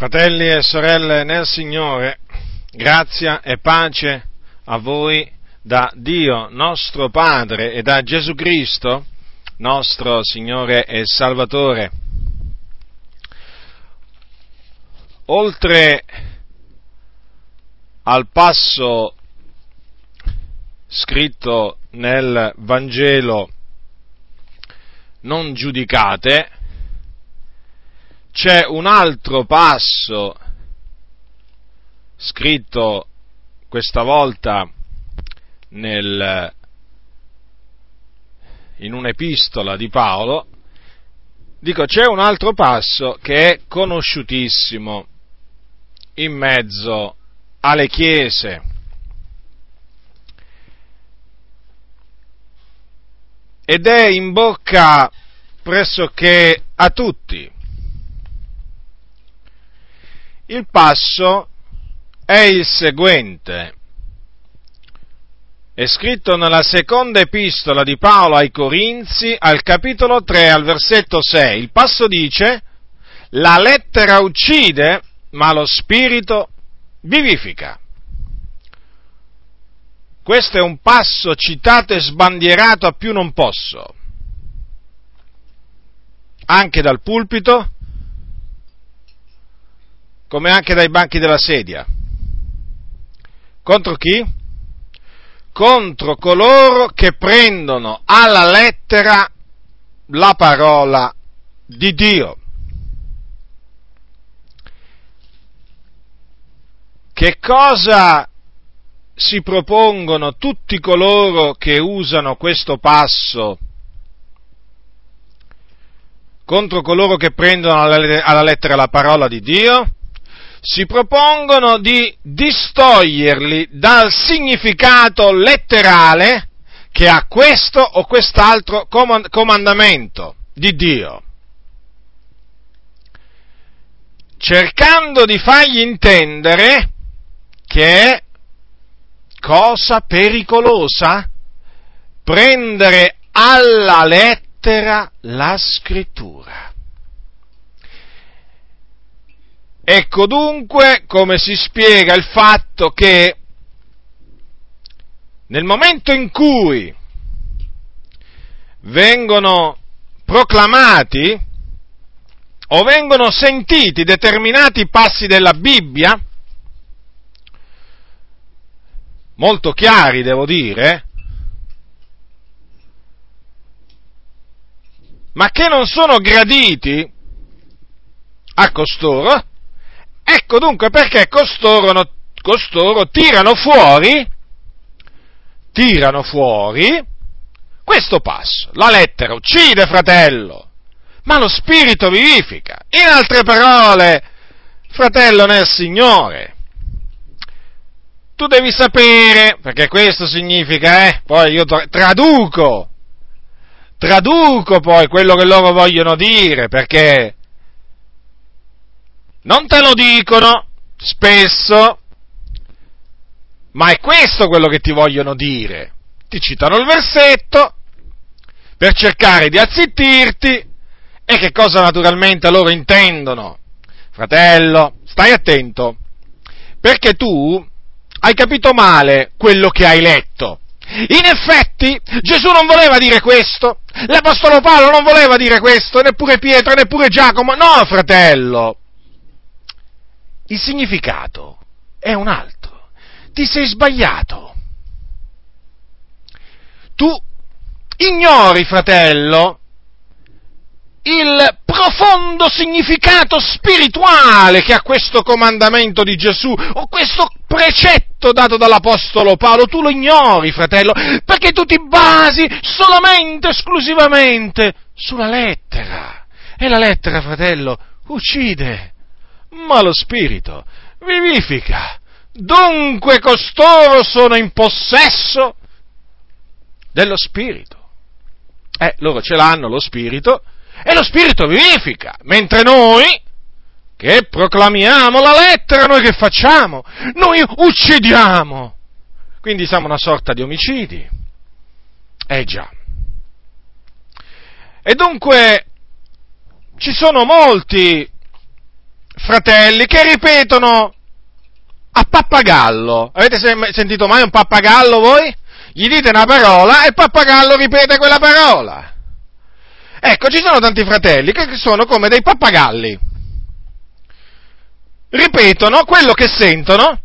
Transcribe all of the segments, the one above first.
Fratelli e sorelle nel Signore, grazia e pace a voi da Dio nostro Padre e da Gesù Cristo, nostro Signore e Salvatore. Oltre al passo scritto nel Vangelo non giudicate, c'è un altro passo scritto questa volta nel, in un'epistola di Paolo, dico c'è un altro passo che è conosciutissimo in mezzo alle chiese. Ed è in bocca pressoché a tutti. Il passo è il seguente. È scritto nella seconda epistola di Paolo ai Corinzi, al capitolo 3, al versetto 6. Il passo dice, la lettera uccide, ma lo spirito vivifica. Questo è un passo citato e sbandierato a più non posso, anche dal pulpito, come anche dai banchi della sedia. Contro chi? Contro coloro che prendono alla lettera la parola di Dio. Che cosa si propongono tutti coloro che usano questo passo contro coloro che prendono alla lettera la parola di Dio? Si propongono di distoglierli dal significato letterale che ha questo o quest'altro comandamento di Dio, cercando di fargli intendere che è cosa pericolosa prendere alla lettera la scrittura. Ecco dunque come si spiega il fatto che nel momento in cui vengono proclamati o vengono sentiti determinati passi della Bibbia, molto chiari devo dire, ma che non sono graditi a costoro, Ecco dunque perché costoro, costoro tirano fuori, tirano fuori questo passo. La lettera uccide, fratello, ma lo spirito vivifica. In altre parole, fratello nel Signore, tu devi sapere, perché questo significa, eh, poi io traduco, traduco poi quello che loro vogliono dire, perché non te lo dicono spesso, ma è questo quello che ti vogliono dire. Ti citano il versetto per cercare di azzittirti e che cosa naturalmente loro intendono? Fratello, stai attento, perché tu hai capito male quello che hai letto. In effetti Gesù non voleva dire questo, l'Apostolo Paolo non voleva dire questo, neppure Pietro, neppure Giacomo, no fratello, il significato è un altro. Ti sei sbagliato. Tu ignori, fratello, il profondo significato spirituale che ha questo comandamento di Gesù o questo precetto dato dall'Apostolo Paolo, tu lo ignori, fratello, perché tu ti basi solamente, esclusivamente sulla lettera. E la lettera, fratello, uccide ma lo Spirito vivifica. Dunque costoro sono in possesso dello Spirito. Eh, loro ce l'hanno lo Spirito e lo Spirito vivifica, mentre noi che proclamiamo la lettera, noi che facciamo? Noi uccidiamo. Quindi siamo una sorta di omicidi. Eh già. E dunque ci sono molti fratelli che ripetono a pappagallo. Avete sentito mai un pappagallo voi? Gli dite una parola e il pappagallo ripete quella parola. Ecco, ci sono tanti fratelli che sono come dei pappagalli. Ripetono quello che sentono,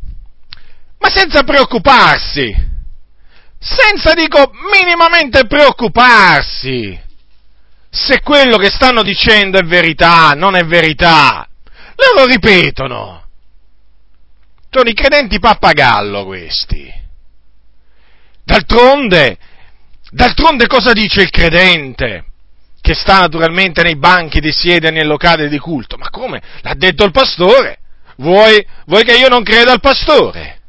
ma senza preoccuparsi. Senza, dico, minimamente preoccuparsi se quello che stanno dicendo è verità, non è verità. Loro ripetono. Sono i credenti pappagallo questi. D'altronde, d'altronde cosa dice il credente? Che sta naturalmente nei banchi di siede nel locale di culto. Ma come? L'ha detto il pastore. Vuoi, vuoi che io non creda al pastore?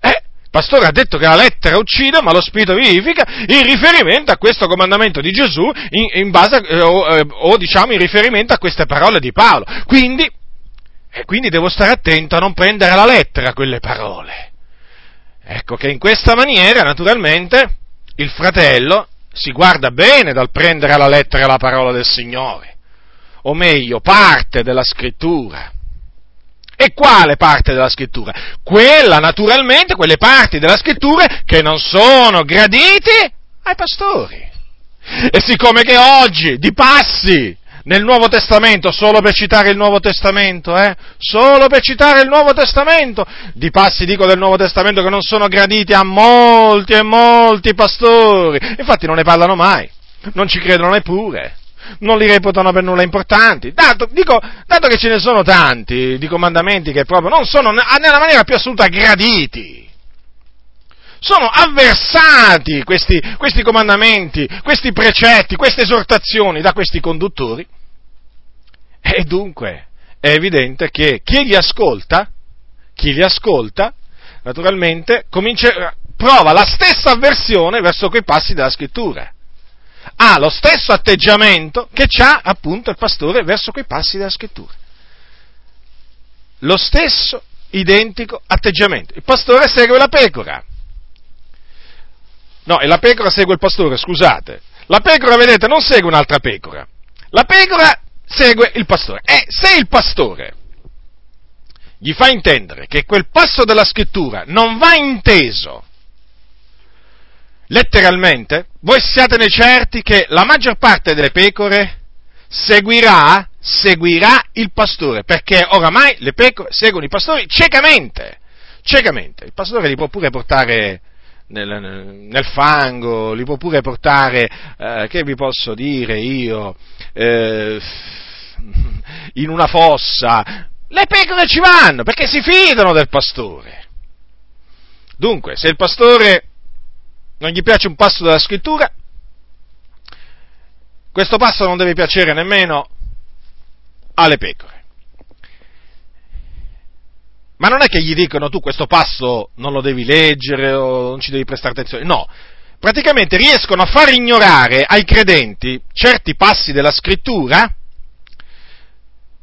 Eh, il pastore ha detto che la lettera uccide, ma lo spirito vivifica, in riferimento a questo comandamento di Gesù, in, in base eh, o, eh, o, diciamo in riferimento a queste parole di Paolo. Quindi, e quindi devo stare attento a non prendere alla lettera quelle parole. Ecco che in questa maniera, naturalmente, il fratello si guarda bene dal prendere alla lettera la parola del Signore, o meglio, parte della scrittura. E quale parte della scrittura? Quella, naturalmente, quelle parti della scrittura che non sono gradite ai pastori. E siccome che oggi, di passi, nel Nuovo Testamento, solo per citare il Nuovo Testamento, eh? Solo per citare il Nuovo Testamento. Di passi dico del Nuovo Testamento che non sono graditi a molti e molti pastori. Infatti non ne parlano mai. Non ci credono neppure. Non li reputano per nulla importanti. Dato, dico, dato che ce ne sono tanti di comandamenti che proprio non sono nella maniera più assoluta graditi sono avversati questi, questi, comandamenti, questi precetti, queste esortazioni da questi conduttori, e dunque è evidente che chi li ascolta, chi li ascolta, naturalmente comincia, prova la stessa avversione verso quei passi della scrittura. Ha lo stesso atteggiamento che ha appunto il pastore verso quei passi della scrittura. Lo stesso identico atteggiamento. Il pastore segue la pecora. No, e la pecora segue il pastore, scusate. La pecora, vedete, non segue un'altra pecora. La pecora segue il pastore. E se il pastore gli fa intendere che quel passo della scrittura non va inteso letteralmente, voi siatene certi che la maggior parte delle pecore seguirà, seguirà il pastore, perché oramai le pecore seguono i pastori ciecamente, ciecamente. Il pastore li può pure portare nel, nel fango, li può pure portare, eh, che vi posso dire io, eh, in una fossa, le pecore ci vanno perché si fidano del pastore. Dunque, se il pastore non gli piace un passo della scrittura, questo passo non deve piacere nemmeno alle pecore. Ma non è che gli dicono tu questo passo non lo devi leggere o non ci devi prestare attenzione, no, praticamente riescono a far ignorare ai credenti certi passi della scrittura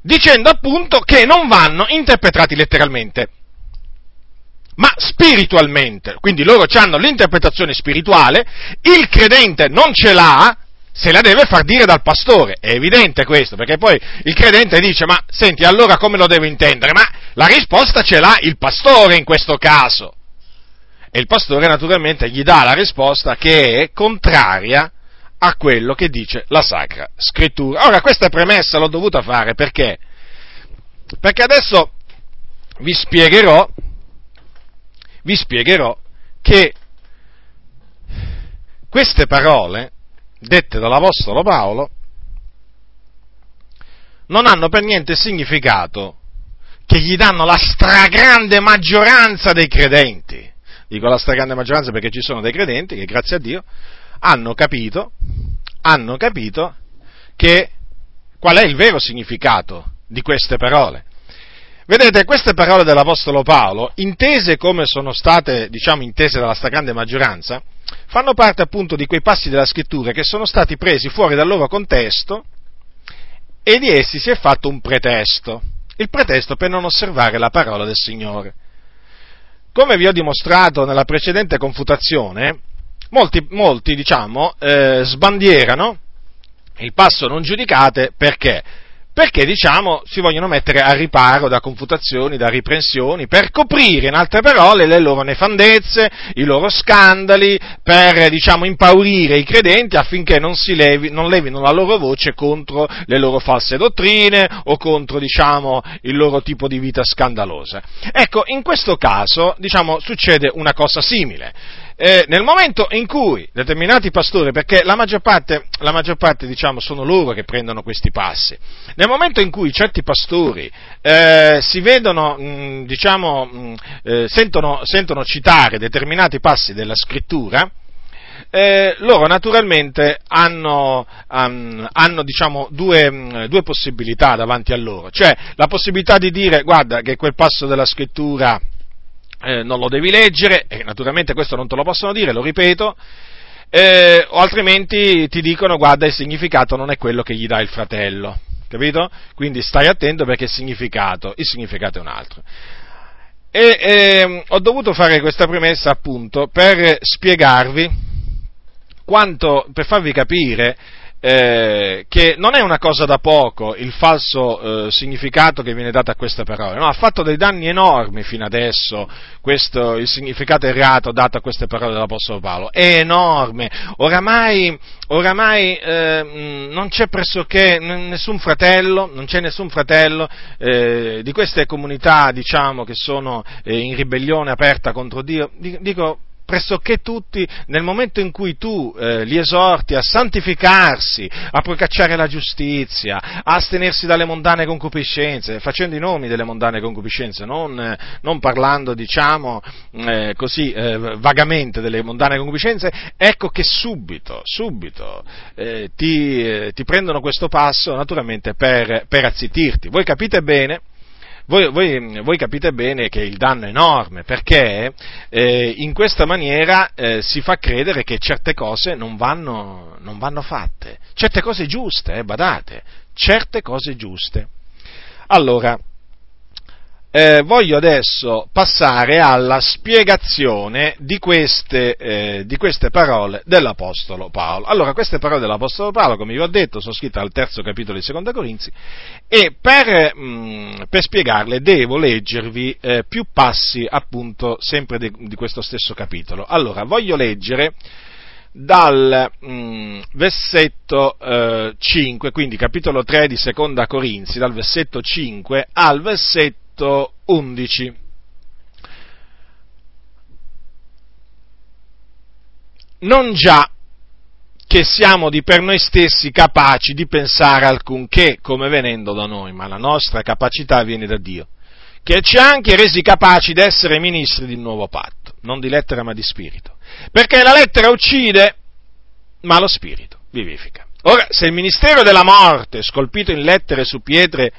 dicendo appunto che non vanno interpretati letteralmente, ma spiritualmente. Quindi loro hanno l'interpretazione spirituale, il credente non ce l'ha, se la deve far dire dal pastore. È evidente questo, perché poi il credente dice, ma senti, allora come lo devo intendere? Ma la risposta ce l'ha il pastore in questo caso. E il pastore naturalmente gli dà la risposta che è contraria a quello che dice la Sacra Scrittura. Ora, questa premessa l'ho dovuta fare perché? Perché adesso vi spiegherò, vi spiegherò che queste parole, dette dall'Apostolo Paolo, non hanno per niente significato che gli danno la stragrande maggioranza dei credenti. Dico la stragrande maggioranza perché ci sono dei credenti che, grazie a Dio, hanno capito, hanno capito che qual è il vero significato di queste parole. Vedete, queste parole dell'Apostolo Paolo, intese come sono state, diciamo, intese dalla stragrande maggioranza, fanno parte appunto di quei passi della scrittura che sono stati presi fuori dal loro contesto e di essi si è fatto un pretesto, il pretesto per non osservare la parola del Signore. Come vi ho dimostrato nella precedente confutazione, molti, molti diciamo, eh, sbandierano il passo non giudicate perché? Perché diciamo si vogliono mettere a riparo da confutazioni, da riprensioni, per coprire in altre parole le loro nefandezze, i loro scandali, per diciamo impaurire i credenti affinché non, levi, non levino la loro voce contro le loro false dottrine o contro diciamo il loro tipo di vita scandalosa. Ecco, in questo caso diciamo succede una cosa simile eh, nel momento in cui determinati pastori, perché la maggior parte, la maggior parte diciamo, sono loro che prendono questi passi, nel momento in cui certi pastori eh, si vedono, mh, diciamo, mh, eh, sentono, sentono, citare determinati passi della scrittura, eh, loro naturalmente hanno, um, hanno diciamo, due, due possibilità davanti a loro, cioè la possibilità di dire guarda che quel passo della scrittura eh, non lo devi leggere, e naturalmente questo non te lo possono dire, lo ripeto, eh, o altrimenti ti dicono guarda il significato non è quello che gli dà il fratello, capito? Quindi stai attento perché il significato, il significato è un altro. E eh, ho dovuto fare questa premessa appunto per spiegarvi quanto, per farvi capire eh, che non è una cosa da poco il falso eh, significato che viene dato a queste parole, no, ha fatto dei danni enormi fino adesso questo, il significato errato dato a queste parole dell'Apostolo Paolo, è enorme, oramai, oramai eh, non c'è pressoché nessun fratello, nessun fratello eh, di queste comunità diciamo, che sono eh, in ribellione aperta contro Dio, dico pressoché tutti, nel momento in cui tu eh, li esorti a santificarsi, a procacciare la giustizia, a astenersi dalle mondane concupiscenze, facendo i nomi delle mondane concupiscenze, non, eh, non parlando, diciamo, eh, così eh, vagamente delle mondane concupiscenze, ecco che subito, subito eh, ti, eh, ti, prendono questo passo naturalmente per, per azzittirti. Voi capite bene voi, voi, voi, capite bene che il danno è enorme perché eh, in questa maniera eh, si fa credere che certe cose non vanno, non vanno fatte, certe cose giuste, eh, badate, certe cose giuste. Allora, eh, voglio adesso passare alla spiegazione di queste, eh, di queste, parole dell'Apostolo Paolo. Allora, queste parole dell'Apostolo Paolo, come vi ho detto, sono scritte al terzo capitolo di Seconda Corinzi e per, mh, mm, per spiegarle devo leggervi eh, più passi, appunto, sempre di, di, questo stesso capitolo. Allora, voglio leggere dal mh, mm, versetto eh, 5, quindi capitolo 3 di Seconda Corinzi, dal versetto 5 al versetto versetto 11. Non già che siamo di per noi stessi capaci di pensare alcunché come venendo da noi, ma la nostra capacità viene da Dio, che ci ha anche resi capaci di essere ministri di un nuovo patto, non di lettera ma di spirito. Perché la lettera uccide, ma lo spirito vivifica. Ora, se il ministero della morte, scolpito in lettere su pietre,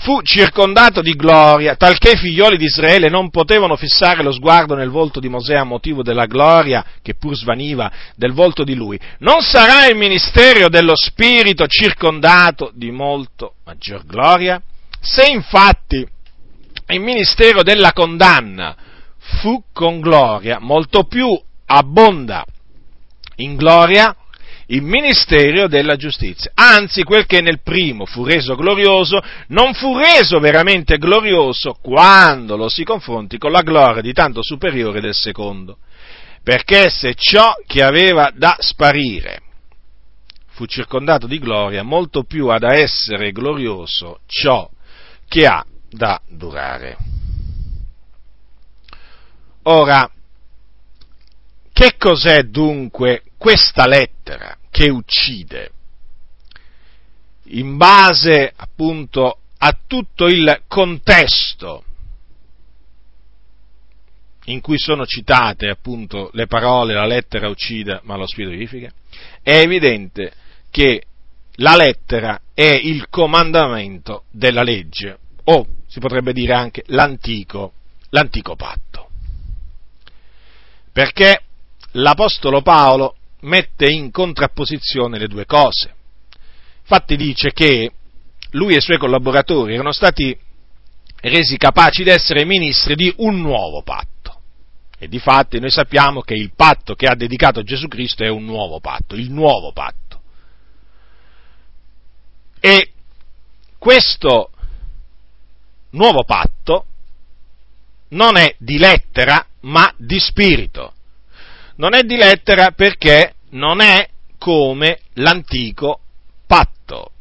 fu circondato di gloria, talché i figlioli di Israele non potevano fissare lo sguardo nel volto di Mosè a motivo della gloria, che pur svaniva, del volto di lui. Non sarà il ministero dello Spirito circondato di molto maggior gloria? Se infatti il ministero della condanna fu con gloria, molto più abbonda in gloria il ministero della giustizia. Anzi, quel che nel primo fu reso glorioso, non fu reso veramente glorioso quando lo si confronti con la gloria di tanto superiore del secondo. Perché se ciò che aveva da sparire fu circondato di gloria, molto più ha da essere glorioso ciò che ha da durare. Ora, che cos'è dunque questa lettera? Che uccide, in base appunto a tutto il contesto in cui sono citate appunto le parole la lettera uccide ma lo spirito vivifica, è evidente che la lettera è il comandamento della legge, o si potrebbe dire anche l'antico, l'antico patto. Perché l'Apostolo Paolo mette in contrapposizione le due cose. Infatti dice che lui e i suoi collaboratori erano stati resi capaci di essere ministri di un nuovo patto. E di fatti noi sappiamo che il patto che ha dedicato Gesù Cristo è un nuovo patto, il nuovo patto. E questo nuovo patto non è di lettera, ma di spirito. Non è di lettera perché non è come l'antico patto.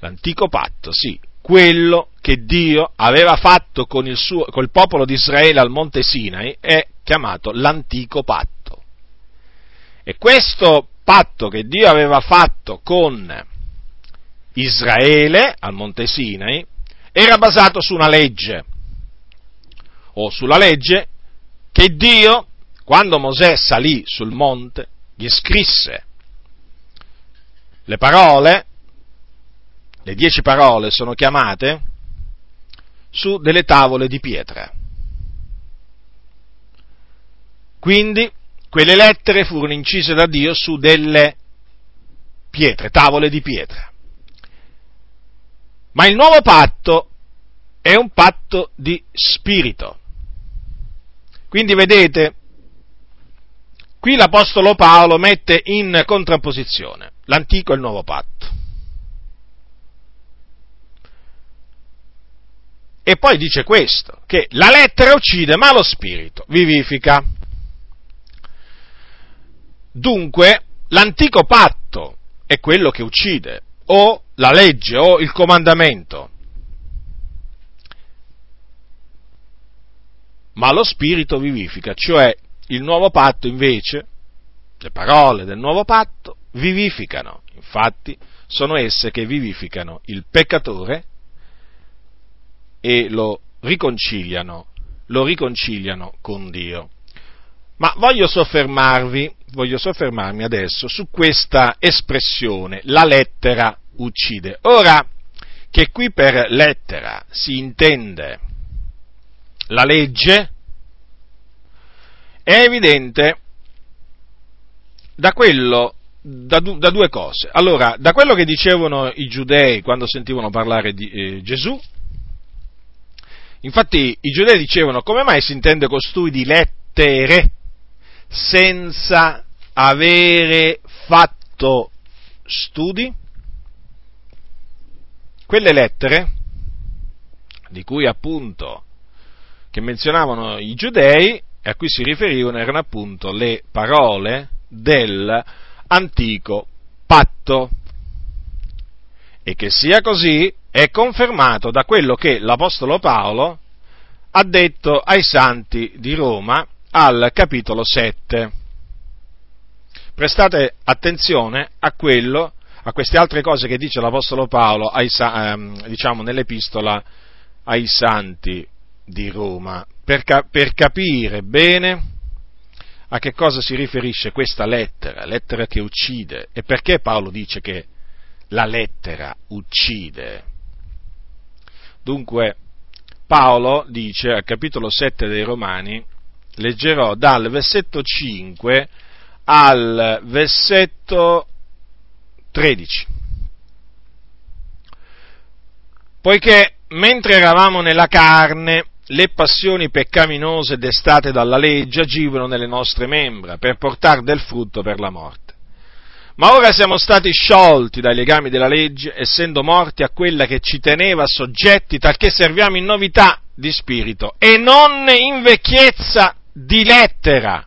L'antico patto, sì, quello che Dio aveva fatto con il, suo, col popolo di Israele al monte Sinai è chiamato l'antico patto. E questo patto che Dio aveva fatto con Israele al monte Sinai era basato su una legge, o sulla legge che Dio, quando Mosè salì sul monte, gli scrisse le parole, le dieci parole sono chiamate su delle tavole di pietra. Quindi quelle lettere furono incise da Dio su delle pietre, tavole di pietra. Ma il nuovo patto è un patto di spirito. Quindi vedete, qui l'Apostolo Paolo mette in contrapposizione l'antico e il nuovo patto. E poi dice questo, che la lettera uccide, ma lo spirito vivifica. Dunque, l'antico patto è quello che uccide, o la legge, o il comandamento. Ma lo spirito vivifica, cioè il nuovo patto invece, le parole del nuovo patto vivificano, infatti sono esse che vivificano il peccatore e lo riconciliano, lo riconciliano con Dio. Ma voglio soffermarvi, voglio soffermarmi adesso su questa espressione, la lettera uccide. Ora, che qui per lettera si intende la legge, è evidente da quello, da, da, due cose. Allora, da quello che dicevano i giudei quando sentivano parlare di eh, Gesù, infatti i giudei dicevano come mai si intende costui di lettere senza avere fatto studi? Quelle lettere, di cui appunto, che menzionavano i giudei, e a cui si riferivano, erano appunto le parole dell'antico patto. E che sia così è confermato da quello che l'Apostolo Paolo ha detto ai santi di Roma al capitolo 7. Prestate attenzione a quello, a queste altre cose che dice l'Apostolo Paolo ai, ehm, diciamo, nell'epistola ai santi di Roma, per, per capire bene a che cosa si riferisce questa lettera, lettera che uccide, e perché Paolo dice che la lettera uccide. Dunque, Paolo dice al capitolo 7 dei Romani, leggerò dal versetto 5 al versetto 13. Poiché mentre eravamo nella carne, le passioni peccaminose destate dalla legge agivano nelle nostre membra per portare del frutto per la morte. Ma ora siamo stati sciolti dai legami della legge, essendo morti a quella che ci teneva soggetti, talché serviamo in novità di spirito e non in vecchiezza di lettera.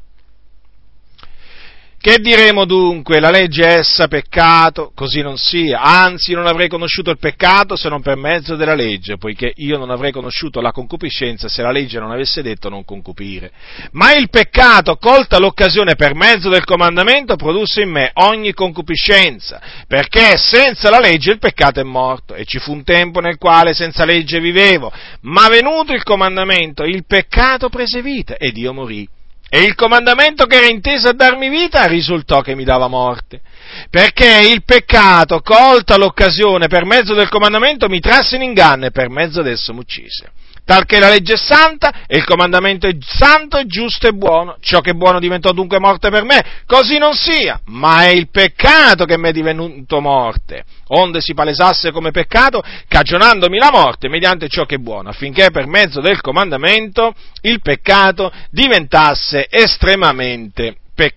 Che diremo dunque? La legge è essa peccato? Così non sia. Anzi, non avrei conosciuto il peccato se non per mezzo della legge, poiché io non avrei conosciuto la concupiscenza se la legge non avesse detto non concupire. Ma il peccato, colta l'occasione per mezzo del comandamento, produsse in me ogni concupiscenza, perché senza la legge il peccato è morto. E ci fu un tempo nel quale senza legge vivevo, ma venuto il comandamento, il peccato prese vita ed io morì. E il comandamento che era inteso a darmi vita risultò che mi dava morte. Perché il peccato, colta l'occasione per mezzo del comandamento, mi trasse in inganno e per mezzo d'esso mi uccise talché la legge è santa e il comandamento è santo giusto e buono. Ciò che è buono diventò dunque morte per me, così non sia, ma è il peccato che mi è divenuto morte, onde si palesasse come peccato, cagionandomi la morte mediante ciò che è buono, affinché per mezzo del comandamento il peccato diventasse estremamente pe-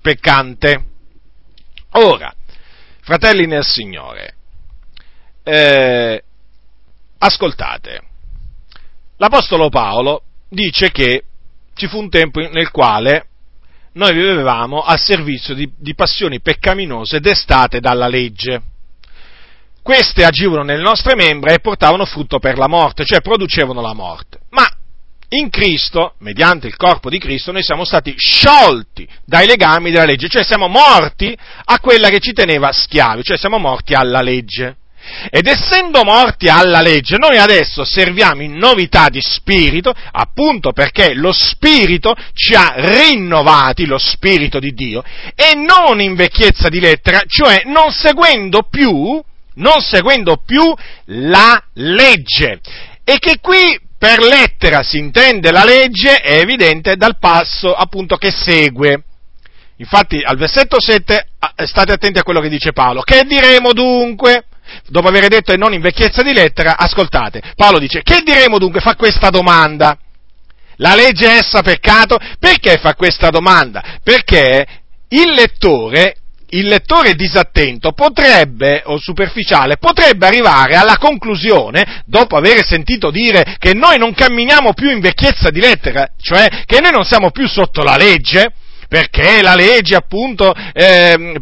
peccante. Ora, fratelli nel Signore, eh, ascoltate, l'Apostolo Paolo dice che ci fu un tempo nel quale noi vivevamo al servizio di, di passioni peccaminose destate dalla legge. Queste agivano nelle nostre membra e portavano frutto per la morte, cioè producevano la morte. Ma in Cristo, mediante il corpo di Cristo, noi siamo stati sciolti dai legami della legge, cioè siamo morti a quella che ci teneva schiavi, cioè siamo morti alla legge. Ed essendo morti alla legge, noi adesso serviamo in novità di spirito, appunto perché lo spirito ci ha rinnovati, lo spirito di Dio, e non in vecchiezza di lettera, cioè non seguendo più, non seguendo più la legge. E che qui per lettera si intende la legge, è evidente dal passo appunto che segue. Infatti al versetto 7 state attenti a quello che dice Paolo. Che diremo dunque? Dopo aver detto e non in vecchiezza di lettera, ascoltate. Paolo dice, che diremo dunque? Fa questa domanda. La legge è essa peccato? Perché fa questa domanda? Perché il lettore il lettore disattento potrebbe, o superficiale, potrebbe arrivare alla conclusione, dopo aver sentito dire che noi non camminiamo più in vecchiezza di lettera, cioè che noi non siamo più sotto la legge, perché la legge appunto eh,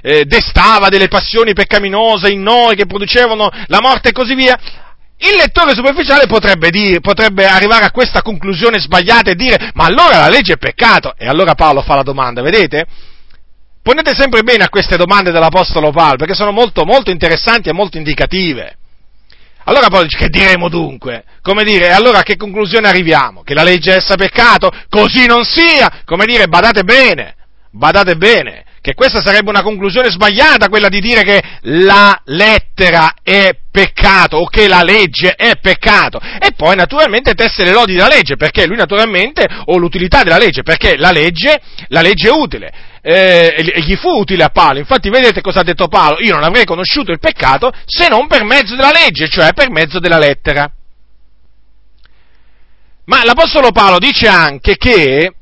eh, destava delle passioni peccaminose in noi che producevano la morte e così via, il lettore superficiale potrebbe, dire, potrebbe, arrivare a questa conclusione sbagliata e dire ma allora la legge è peccato. E allora Paolo fa la domanda, vedete? Ponete sempre bene a queste domande dell'Apostolo Paolo, perché sono molto, molto interessanti e molto indicative. Allora dice, che diremo dunque? Come dire, allora a che conclusione arriviamo? Che la legge è essa peccato? Così non sia! Come dire, badate bene, badate bene, che questa sarebbe una conclusione sbagliata, quella di dire che la lettera è peccato o che la legge è peccato. E poi naturalmente tesse le lodi della legge, perché lui naturalmente, o l'utilità della legge, perché la legge, la legge è utile eh, e gli fu utile a Paolo. Infatti vedete cosa ha detto Paolo? Io non avrei conosciuto il peccato se non per mezzo della legge, cioè per mezzo della lettera. Ma l'Apostolo Paolo dice anche che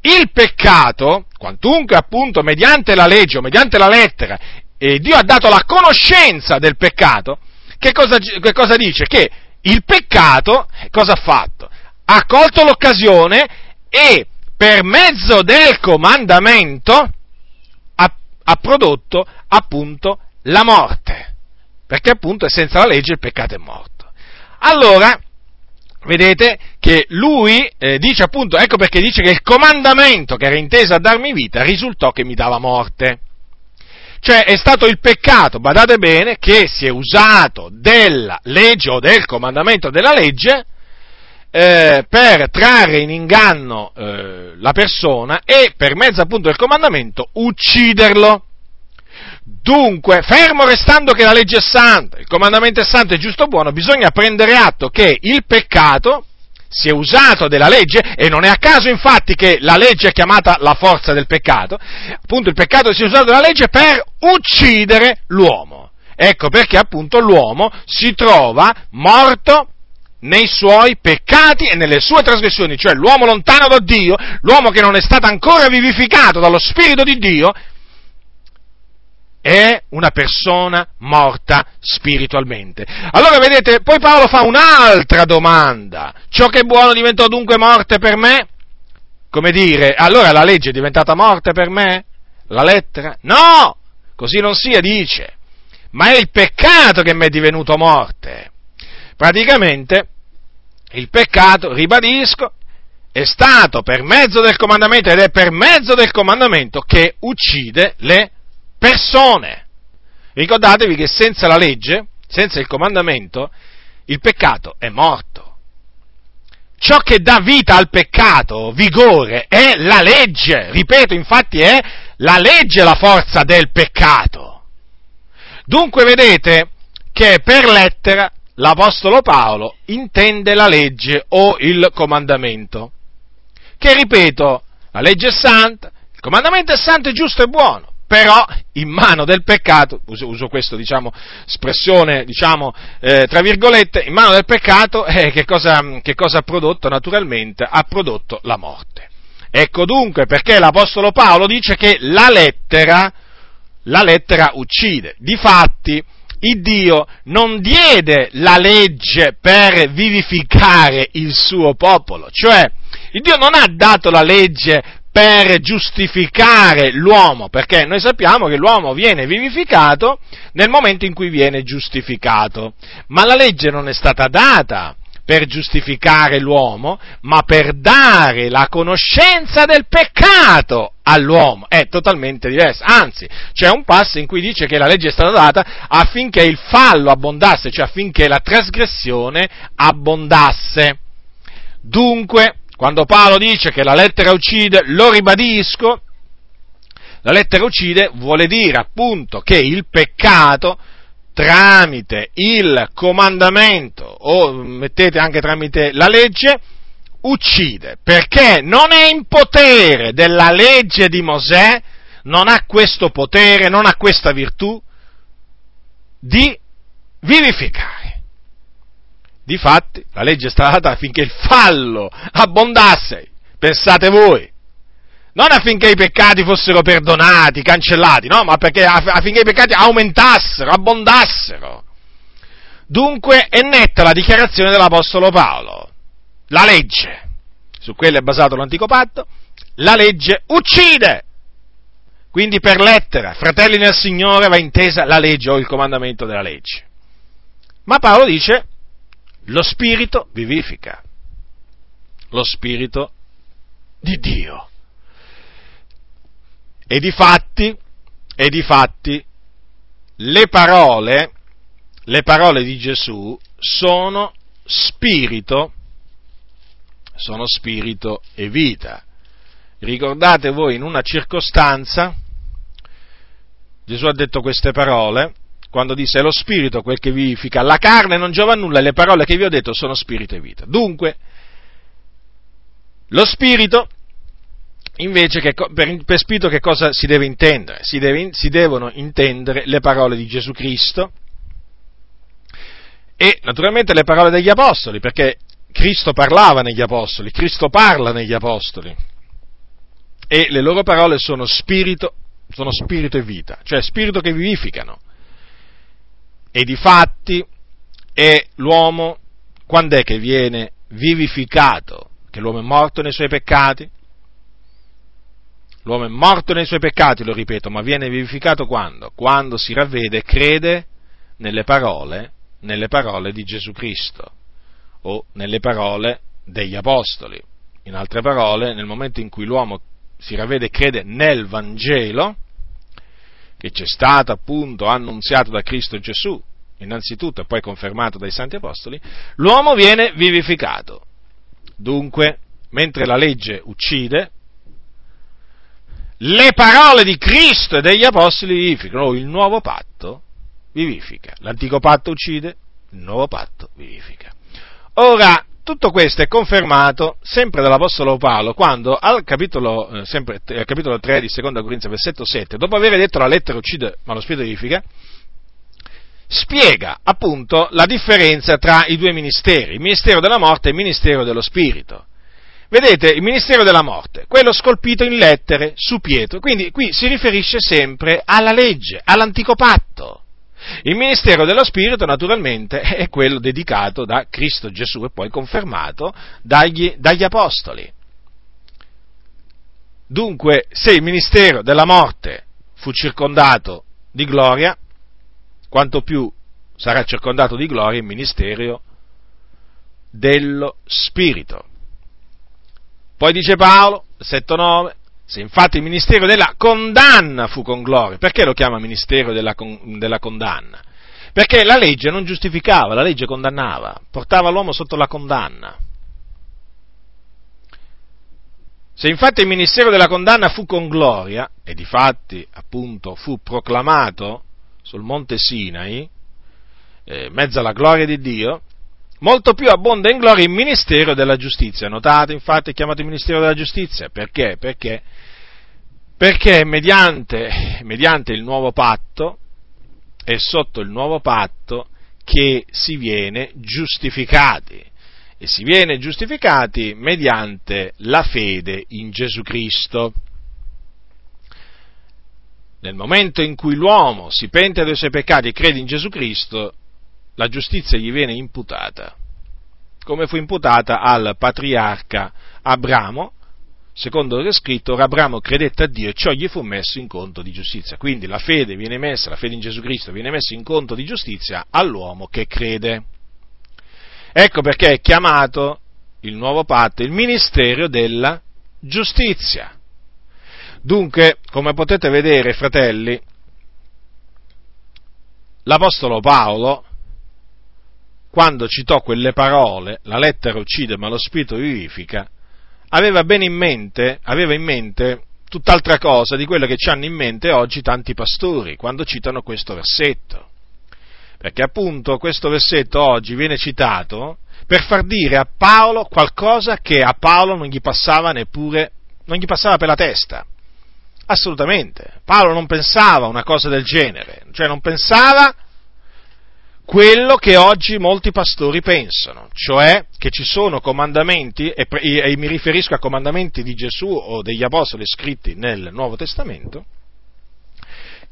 il peccato, quantunque appunto mediante la legge o mediante la lettera, eh, Dio ha dato la conoscenza del peccato, che cosa, che cosa dice? Che il peccato cosa ha fatto? Ha colto l'occasione e per mezzo del comandamento ha, ha prodotto appunto la morte, perché appunto senza la legge il peccato è morto. Allora, vedete che lui eh, dice appunto, ecco perché dice che il comandamento che era inteso a darmi vita risultò che mi dava morte. Cioè è stato il peccato, badate bene, che si è usato della legge o del comandamento della legge eh, per trarre in inganno eh, la persona e per mezzo appunto del comandamento ucciderlo. Dunque, fermo restando che la legge è santa, il comandamento è santo e giusto e buono, bisogna prendere atto che il peccato si è usato della legge e non è a caso infatti che la legge è chiamata la forza del peccato, appunto il peccato si è usato della legge per uccidere l'uomo. Ecco perché appunto l'uomo si trova morto nei suoi peccati e nelle sue trasgressioni, cioè l'uomo lontano da Dio, l'uomo che non è stato ancora vivificato dallo Spirito di Dio, è una persona morta spiritualmente. Allora vedete, poi Paolo fa un'altra domanda. Ciò che è buono diventò dunque morte per me? Come dire, allora la legge è diventata morte per me? La lettera? No! Così non sia, dice. Ma è il peccato che mi è divenuto morte. Praticamente, il peccato, ribadisco, è stato per mezzo del comandamento ed è per mezzo del comandamento che uccide le persone. Ricordatevi che senza la legge, senza il comandamento, il peccato è morto. Ciò che dà vita al peccato, vigore, è la legge. Ripeto, infatti è la legge la forza del peccato. Dunque vedete che per lettera l'Apostolo Paolo intende la legge o il comandamento. Che ripeto, la legge è santa, il comandamento è santo, è giusto e buono, però in mano del peccato, uso, uso questa diciamo, espressione, diciamo, eh, tra virgolette, in mano del peccato, eh, che, cosa, che cosa ha prodotto? Naturalmente ha prodotto la morte. Ecco dunque perché l'Apostolo Paolo dice che la lettera la lettera uccide. Difatti, il Dio non diede la legge per vivificare il suo popolo, cioè il Dio non ha dato la legge per giustificare l'uomo, perché noi sappiamo che l'uomo viene vivificato nel momento in cui viene giustificato, ma la legge non è stata data per giustificare l'uomo, ma per dare la conoscenza del peccato all'uomo. È totalmente diversa. Anzi, c'è un passo in cui dice che la legge è stata data affinché il fallo abbondasse, cioè affinché la trasgressione abbondasse. Dunque, quando Paolo dice che la lettera uccide, lo ribadisco, la lettera uccide vuole dire appunto che il peccato tramite il comandamento o mettete anche tramite la legge, uccide, perché non è in potere della legge di Mosè, non ha questo potere, non ha questa virtù di vivificare. Difatti, la legge è stata data affinché il fallo abbondasse, pensate voi, non affinché i peccati fossero perdonati, cancellati, no, ma perché affinché i peccati aumentassero, abbondassero. Dunque è netta la dichiarazione dell'Apostolo Paolo. La legge, su quella è basato l'antico patto, la legge uccide. Quindi per lettera, fratelli nel Signore, va intesa la legge o il comandamento della legge. Ma Paolo dice, lo Spirito vivifica. Lo Spirito di Dio. E di fatti, e di fatti, le parole, le parole di Gesù sono spirito, sono spirito e vita. Ricordate voi in una circostanza, Gesù ha detto queste parole, quando disse è lo spirito quel che vivifica, la carne non giova a nulla le parole che vi ho detto sono spirito e vita. Dunque, lo spirito invece che, per, per spirito che cosa si deve intendere? Si, deve, si devono intendere le parole di Gesù Cristo e naturalmente le parole degli apostoli, perché Cristo parlava negli apostoli, Cristo parla negli apostoli e le loro parole sono spirito, sono spirito e vita, cioè spirito che vivificano. E di fatti è l'uomo, quando è che viene vivificato? Che l'uomo è morto nei suoi peccati? L'uomo è morto nei suoi peccati, lo ripeto, ma viene vivificato quando? Quando si ravvede e crede nelle parole, nelle parole di Gesù Cristo o nelle parole degli apostoli. In altre parole, nel momento in cui l'uomo si ravvede e crede nel Vangelo, che ci è stato appunto annunziato da Cristo Gesù, innanzitutto e poi confermato dai Santi Apostoli, l'uomo viene vivificato. Dunque, mentre la legge uccide, le parole di Cristo e degli Apostoli vivificano, il nuovo patto vivifica, l'antico patto uccide, il nuovo patto vivifica. Ora, tutto questo è confermato sempre dall'Apostolo Paolo quando al capitolo, eh, sempre, al capitolo 3 di 2 Corinzia, versetto 7, dopo aver detto la lettera uccide ma lo spirito vivifica, spiega appunto la differenza tra i due ministeri, il ministero della morte e il ministero dello spirito. Vedete, il ministero della morte, quello scolpito in lettere su Pietro, quindi qui si riferisce sempre alla legge, all'antico patto. Il ministero dello Spirito naturalmente è quello dedicato da Cristo Gesù e poi confermato dagli, dagli Apostoli. Dunque, se il ministero della morte fu circondato di gloria, quanto più sarà circondato di gloria il ministero dello Spirito. Poi dice Paolo, versetto 9, se infatti il ministero della condanna fu con gloria, perché lo chiama ministero della, della condanna? Perché la legge non giustificava, la legge condannava, portava l'uomo sotto la condanna. Se infatti il ministero della condanna fu con gloria, e difatti appunto fu proclamato sul monte Sinai, eh, mezzo alla gloria di Dio, molto più abbonda in gloria il ministero della giustizia. Notate, infatti, è chiamato il ministero della giustizia. Perché? Perché, perché mediante, mediante il nuovo patto, è sotto il nuovo patto che si viene giustificati. E si viene giustificati mediante la fede in Gesù Cristo. nel momento in cui l'uomo si pente dei suoi peccati e crede in Gesù Cristo, la giustizia gli viene imputata, come fu imputata al patriarca Abramo, secondo che è scritto, Abramo credette a Dio e ciò gli fu messo in conto di giustizia. Quindi la fede viene messa, la fede in Gesù Cristo viene messa in conto di giustizia all'uomo che crede. Ecco perché è chiamato il nuovo patto il ministero della giustizia. Dunque, come potete vedere, fratelli, l'Apostolo Paolo, quando citò quelle parole, la lettera uccide ma lo spirito vivifica, aveva bene in mente, aveva in mente tutt'altra cosa di quello che ci hanno in mente oggi tanti pastori quando citano questo versetto. Perché appunto questo versetto oggi viene citato per far dire a Paolo qualcosa che a Paolo non gli passava neppure, non gli passava per la testa. Assolutamente. Paolo non pensava una cosa del genere, cioè non pensava quello che oggi molti pastori pensano, cioè che ci sono comandamenti, e, e, mi riferisco a comandamenti di Gesù o degli apostoli scritti nel Nuovo Testamento,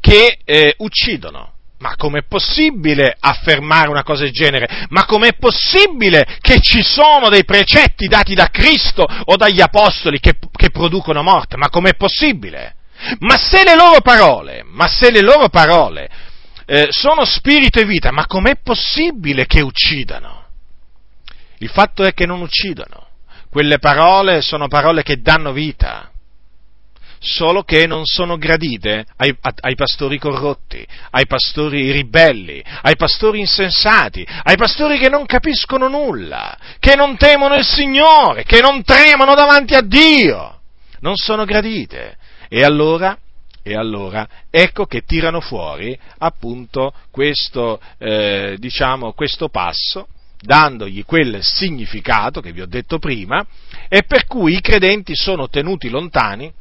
che eh, uccidono. Ma com'è possibile affermare una cosa del genere? Ma com'è possibile che ci sono dei precetti dati da Cristo o dagli apostoli che, che producono morte? Ma com'è possibile? Ma se le loro parole, ma se le loro parole eh, sono spirito e vita, ma com'è possibile che uccidano? Il fatto è che non uccidono. Quelle parole sono parole che danno vita, solo che non sono gradite ai, ai, pastori corrotti, ai pastori ribelli, ai pastori insensati, ai pastori che non capiscono nulla, che non temono il Signore, che non tremano davanti a Dio. Non sono gradite. E allora, e allora ecco che tirano fuori appunto questo, eh, diciamo, questo passo, dandogli quel significato che vi ho detto prima, e per cui i credenti sono tenuti lontani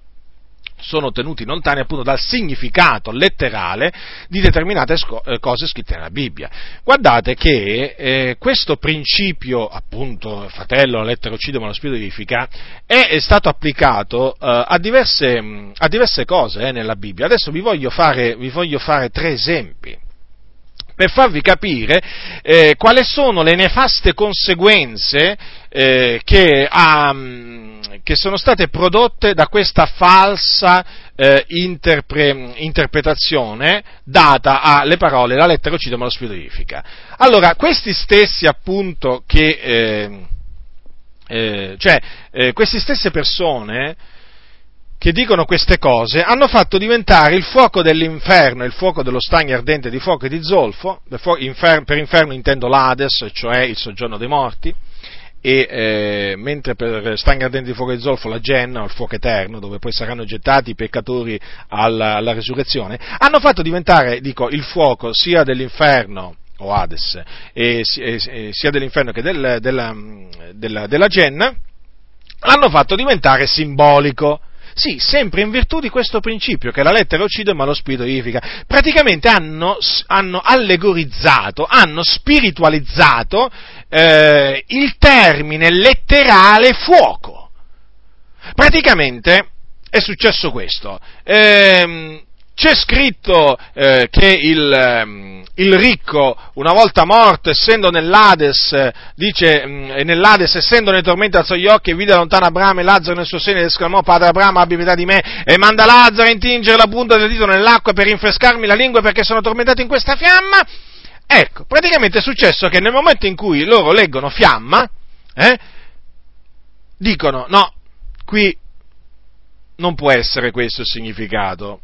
sono tenuti lontani appunto dal significato letterale di determinate eh, cose scritte nella Bibbia. Guardate che eh, questo principio, appunto, fratello, la lettera uccide ma lo spirito vivifica, è, è stato applicato eh, a, diverse, a, diverse, cose eh, nella Bibbia. Adesso vi voglio fare, vi voglio fare tre esempi per farvi capire eh, quali sono le nefaste conseguenze eh, che, um, che, sono state prodotte da questa falsa eh, interpre, interpretazione data alle parole la lettera uccide ma lo spirito vivifica. Allora, questi stessi appunto che, eh, eh, cioè, eh, queste stesse persone che dicono queste cose hanno fatto diventare il fuoco dell'inferno, il fuoco dello stagno ardente di fuoco e di zolfo, per inferno intendo l'Ades, cioè il soggiorno dei morti, e eh, mentre per stagno ardente di fuoco e di zolfo la Genna, il fuoco eterno, dove poi saranno gettati i peccatori alla, alla resurrezione, hanno fatto diventare, dico, il fuoco sia dell'inferno o Hades, e, e, sia dell'inferno che del, della, della, della Genna, l'hanno fatto diventare simbolico sì, sempre in virtù di questo principio, che la lettera uccide ma lo spirito vivifica. Praticamente hanno, hanno allegorizzato, hanno spiritualizzato eh, il termine letterale fuoco. Praticamente è successo questo. Eh, c'è scritto eh, che il, ehm, il, ricco, una volta morto, essendo nell'Ades, dice, mh, mm, nell'Ades, essendo nei tormenti alzò gli occhi e vide lontano Abramo e Lazzaro nel suo seno ed esclamò, Padre Abramo, abbi pietà di me e manda Lazzaro a intingere la punta del dito nell'acqua per rinfrescarmi la lingua perché sono tormentato in questa fiamma. Ecco, praticamente è successo che nel momento in cui loro leggono fiamma, eh, dicono, no, qui non può essere questo il significato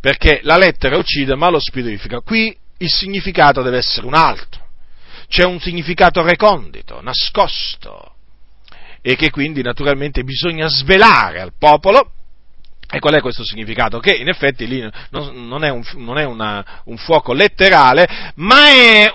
perché la lettera uccide ma lo spirito vivifica. Qui il significato deve essere un altro, c'è un significato recondito, nascosto, e che quindi naturalmente bisogna svelare al popolo. E qual è questo significato? Che in effetti lì non è un, non è una, un fuoco letterale, ma è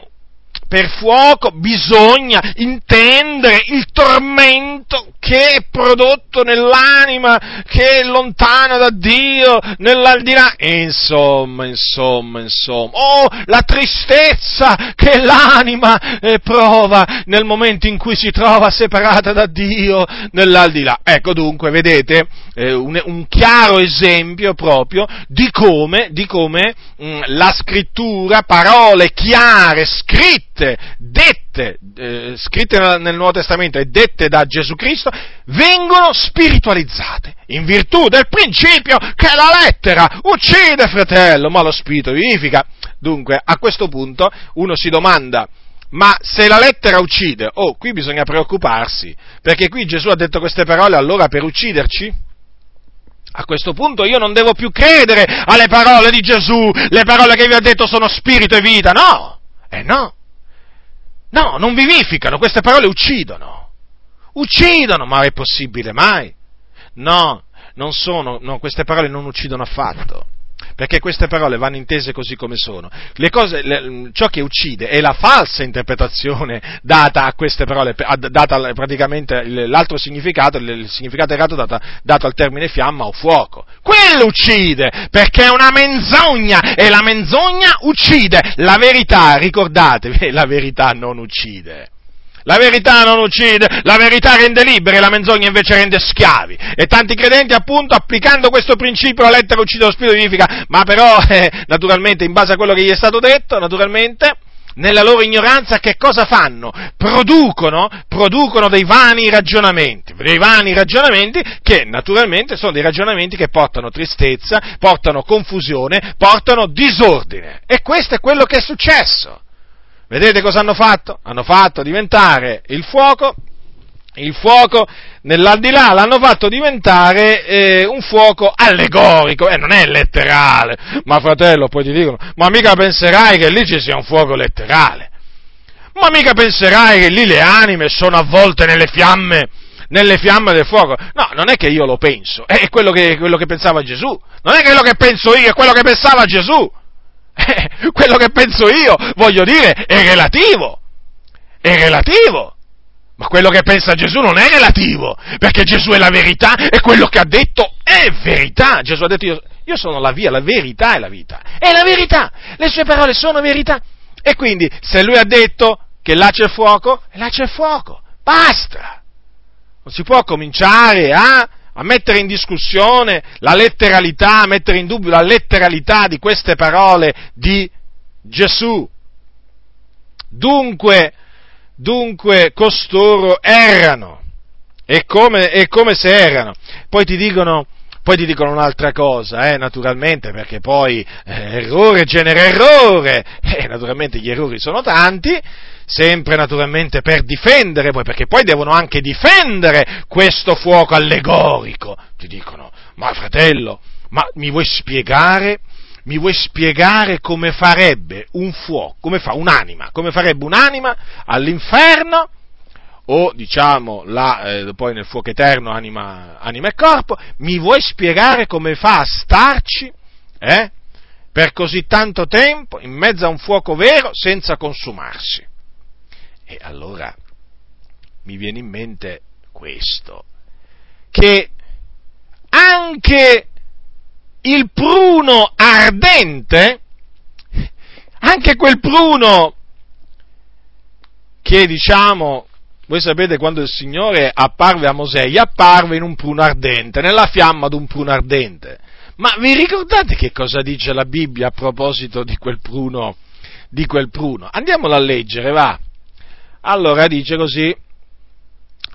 per fuoco, bisogna intendere il tormento che è prodotto nell'anima, che è lontana da Dio, nell'aldilà. Insomma, insomma, insomma. Oh, la tristezza che l'anima eh, prova nel momento in cui si trova separata da Dio, nell'aldilà. Ecco dunque, vedete, eh, un, un, chiaro esempio proprio di come, di come mh, mm, la scrittura, parole chiare, scritte, dette, eh, scritte nel Nuovo Testamento e dette da Gesù Cristo, vengono spiritualizzate in virtù del principio che la lettera uccide, fratello, ma lo spirito vivifica. Dunque, a questo punto uno si domanda, ma se la lettera uccide, oh, qui bisogna preoccuparsi, perché qui Gesù ha detto queste parole allora per ucciderci? A questo punto io non devo più credere alle parole di Gesù, le parole che vi ha detto sono spirito e vita, no, eh no, no, non vivificano, queste parole uccidono, uccidono, ma è possibile mai? No, non sono, no, queste parole non uccidono affatto perché queste parole vanno intese così come sono. Cose, le, ciò che uccide è la falsa interpretazione data a queste parole, data praticamente l'altro significato, il significato errato dato, dato al termine fiamma o fuoco. Quello uccide, perché è una menzogna e la menzogna uccide. La verità, ricordatevi, la verità non uccide. La verità non uccide, la verità rende liberi, la menzogna invece rende schiavi. E tanti credenti, appunto, applicando questo principio, la lettera uccide lo spirito vivifica, ma però, eh, naturalmente, in base a quello che gli è stato detto, naturalmente, nella loro ignoranza che cosa fanno? Producono, producono dei vani ragionamenti, dei vani ragionamenti che naturalmente sono dei ragionamenti che portano tristezza, portano confusione, portano disordine. E questo è quello che è successo. Vedete cosa hanno fatto? Hanno fatto diventare il fuoco, il fuoco nell'aldilà l'hanno fatto diventare eh, un fuoco allegorico, e eh, non è letterale, ma fratello, poi ti dicono, ma mica penserai che lì ci sia un fuoco letterale, ma mica penserai che lì le anime sono avvolte nelle fiamme, nelle fiamme del fuoco. No, non è che io lo penso, è quello che, quello che pensava Gesù, non è quello che penso io, è quello che pensava Gesù. Eh, quello che penso io, voglio dire, è relativo. È relativo. Ma quello che pensa Gesù non è relativo, perché Gesù è la verità e quello che ha detto è verità. Gesù ha detto io, io sono la via, la verità e la vita. È la verità. Le sue parole sono verità. E quindi se lui ha detto che là c'è fuoco, là c'è fuoco. Basta. Non si può cominciare a a mettere in discussione la letteralità, a mettere in dubbio la letteralità di queste parole di Gesù. Dunque, dunque costoro errano, e come, e come se errano. Poi ti dicono, poi ti dicono un'altra cosa, eh, naturalmente, perché poi eh, errore genera errore, e naturalmente gli errori sono tanti, sempre naturalmente per difendere, poi, perché poi devono anche difendere questo fuoco allegorico. Ti dicono, ma fratello, ma mi vuoi spiegare? Mi vuoi spiegare come farebbe un fuoco, come fa un'anima, come farebbe un'anima all'inferno? o diciamo là, eh, poi nel fuoco eterno anima, anima, e corpo, mi vuoi spiegare come fa a starci eh, per così tanto tempo in mezzo a un fuoco vero senza consumarsi? E allora mi viene in mente questo, che anche il pruno ardente, anche quel pruno che diciamo, voi sapete quando il Signore apparve a Mosè, gli apparve in un pruno ardente, nella fiamma di un pruno ardente. Ma vi ricordate che cosa dice la Bibbia a proposito di quel pruno? Di quel pruno? Andiamolo a leggere, va. Allora dice così,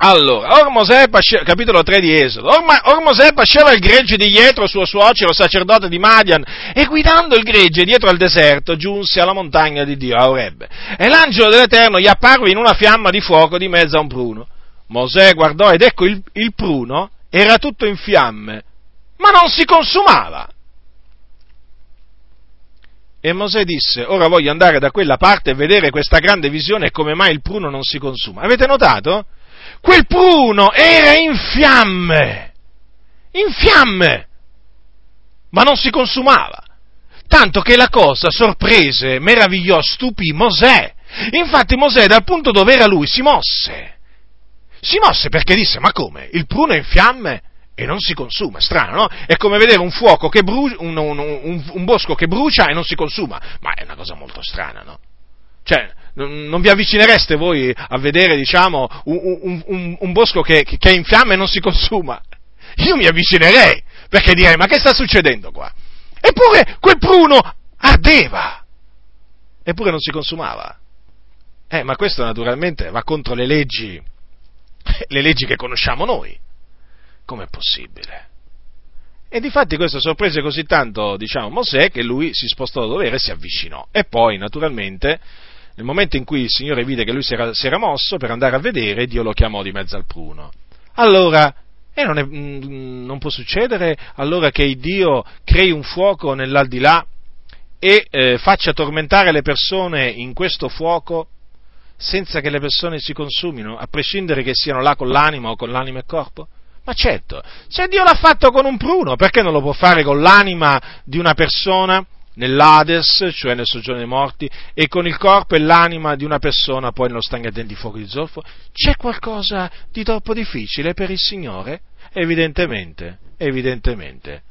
allora, or Mosè, capitolo 3 di Esodo, or, or Mosè pasceva il gregge di Jetro, suo suocero, sacerdote di Madian, e guidando il gregge dietro al deserto giunse alla montagna di Dio, a Oreb. E l'angelo dell'Eterno gli apparve in una fiamma di fuoco di mezzo a un pruno. Mosè guardò ed ecco il, il pruno era tutto in fiamme, ma non si consumava. E Mosè disse, ora voglio andare da quella parte e vedere questa grande visione e come mai il pruno non si consuma. Avete notato? Quel pruno era in fiamme, in fiamme, ma non si consumava. Tanto che la cosa sorprese, meravigliò, stupì Mosè. Infatti Mosè dal punto dove era lui si mosse. Si mosse perché disse, ma come? Il pruno è in fiamme e non si consuma, strano, no? È come vedere un fuoco che brucia, un, un, un, un, bosco che brucia e non si consuma, ma è una cosa molto strana, no? Cioè, non vi avvicinereste voi a vedere, diciamo, un, bosco che, che è in fiamme e non si consuma? Io mi avvicinerei, perché direi, ma che sta succedendo qua? Eppure quel pruno ardeva, eppure non si consumava. Eh, ma questo naturalmente va contro le leggi, le leggi che conosciamo noi. Com'è possibile? E difatti questo sorprese così tanto, diciamo, Mosè che lui si spostò da dovere e si avvicinò. E poi, naturalmente, nel momento in cui il Signore vide che lui si era, si era mosso per andare a vedere, Dio lo chiamò di mezzo al pruno. Allora, e non, è, mm, non, può succedere allora che Dio crei un fuoco nell'aldilà e eh, faccia tormentare le persone in questo fuoco senza che le persone si consumino, a prescindere che siano là con l'anima o con l'anima e corpo? Ma certo, se Dio l'ha fatto con un pruno, perché non lo può fare con l'anima di una persona nell'Ades, cioè nel soggiorno dei morti, e con il corpo e l'anima di una persona poi nello stagno di fuoco di zolfo? C'è qualcosa di troppo difficile per il Signore? Evidentemente, evidentemente.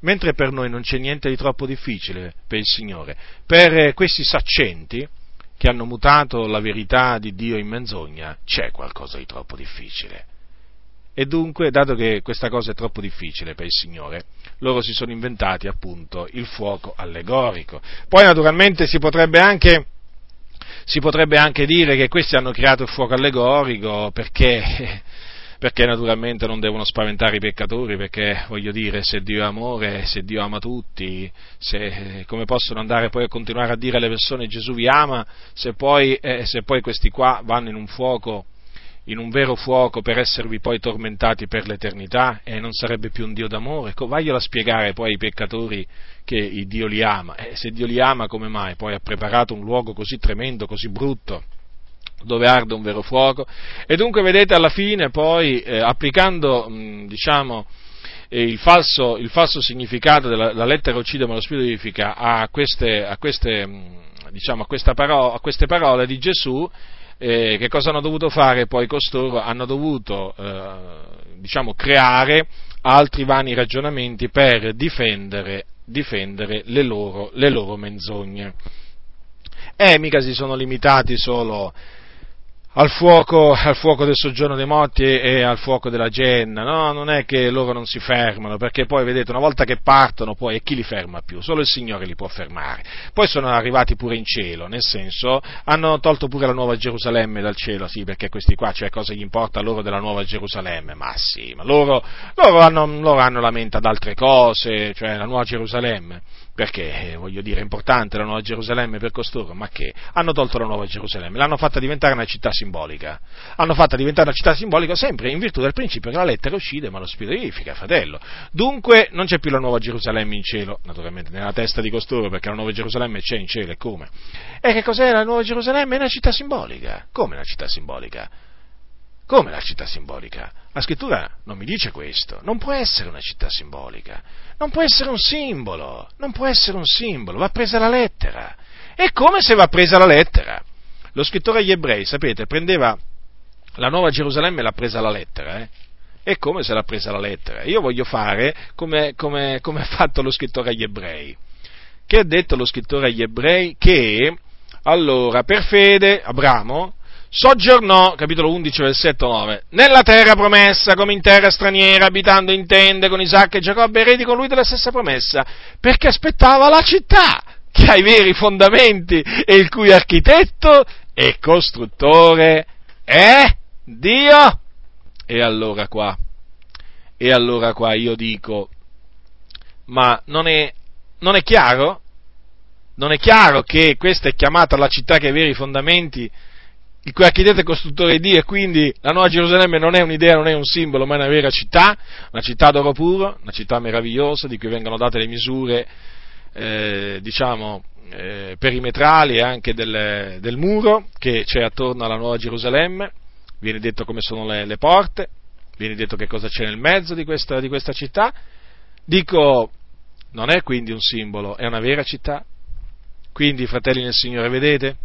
Mentre per noi non c'è niente di troppo difficile per il Signore, per questi saccenti, che hanno mutato la verità di Dio in menzogna, c'è qualcosa di troppo difficile. E dunque, dato che questa cosa è troppo difficile per il Signore, loro si sono inventati appunto il fuoco allegorico. Poi naturalmente si potrebbe anche, si potrebbe anche dire che questi hanno creato il fuoco allegorico perché perché naturalmente non devono spaventare i peccatori, perché voglio dire, se Dio è amore, se Dio ama tutti, se, come possono andare poi a continuare a dire alle persone Gesù vi ama, se poi, eh, se poi questi qua vanno in un fuoco, in un vero fuoco per esservi poi tormentati per l'eternità e non sarebbe più un Dio d'amore? Vaglielo a spiegare poi ai peccatori che Dio li ama. Eh, se Dio li ama, come mai? Poi ha preparato un luogo così tremendo, così brutto dove arde un vero fuoco. E dunque vedete alla fine poi eh, applicando mh, diciamo, eh, il, falso, il, falso, significato della lettera uccide ma lo spirito vivifica a queste, a queste, diciamo, a paro- a queste parole di Gesù, eh, che cosa hanno dovuto fare poi costoro? Hanno dovuto eh, diciamo, creare altri vani ragionamenti per difendere, difendere le, loro, le loro menzogne. E mica si sono limitati solo al fuoco, al fuoco, del soggiorno dei morti e al fuoco della genna, no? Non è che loro non si fermano, perché poi vedete, una volta che partono, poi e chi li ferma più? Solo il Signore li può fermare. Poi sono arrivati pure in cielo, nel senso, hanno tolto pure la nuova Gerusalemme dal cielo, sì, perché questi qua, cioè cosa gli importa loro della nuova Gerusalemme? Ma sì, ma loro, loro, hanno, loro hanno la mente ad altre cose, cioè la nuova Gerusalemme perché voglio dire è importante la Nuova Gerusalemme per costoro, ma che hanno tolto la Nuova Gerusalemme, l'hanno fatta diventare una città simbolica, hanno fatta diventare una città simbolica sempre in virtù del principio che la lettera uccide ma lo spirito vivifica, fratello. Dunque non c'è più la Nuova Gerusalemme in cielo, naturalmente nella testa di costoro, perché la Nuova Gerusalemme c'è in cielo e come? E che cos'è la Nuova Gerusalemme? È una città simbolica. Come una città simbolica? Come la città simbolica? La scrittura non mi dice questo, non può essere una città simbolica, non può essere un simbolo, non può essere un simbolo, va presa la lettera. E come se va presa la lettera? Lo scrittore agli ebrei, sapete, prendeva la nuova Gerusalemme e l'ha presa la lettera, eh? E come se l'ha presa la lettera? Io voglio fare come, come, come ha fatto lo scrittore agli ebrei. Che ha detto lo scrittore agli ebrei? Che allora, per fede, Abramo, soggiornò, capitolo 11, versetto 9, nella terra promessa, come in terra straniera, abitando in tende con Isacco e Giacobbe, eredi con lui della stessa promessa, perché aspettava la città, che ha i veri fondamenti e il cui architetto e costruttore è Dio. E allora qua, e allora qua io dico, ma non è, non è chiaro? Non è chiaro che questa è chiamata la città che ha i veri fondamenti il cui architetto e costruttore è Dio e quindi la Nuova Gerusalemme non è un'idea, non è un simbolo, ma è una vera città, una città d'oro puro, una città meravigliosa di cui vengono date le misure, eh, diciamo, eh, perimetrali e anche del, del, muro che c'è attorno alla Nuova Gerusalemme, viene detto come sono le, le porte, viene detto che cosa c'è nel mezzo di questa, di questa città. Dico, non è quindi un simbolo, è una vera città. Quindi, fratelli nel Signore, vedete?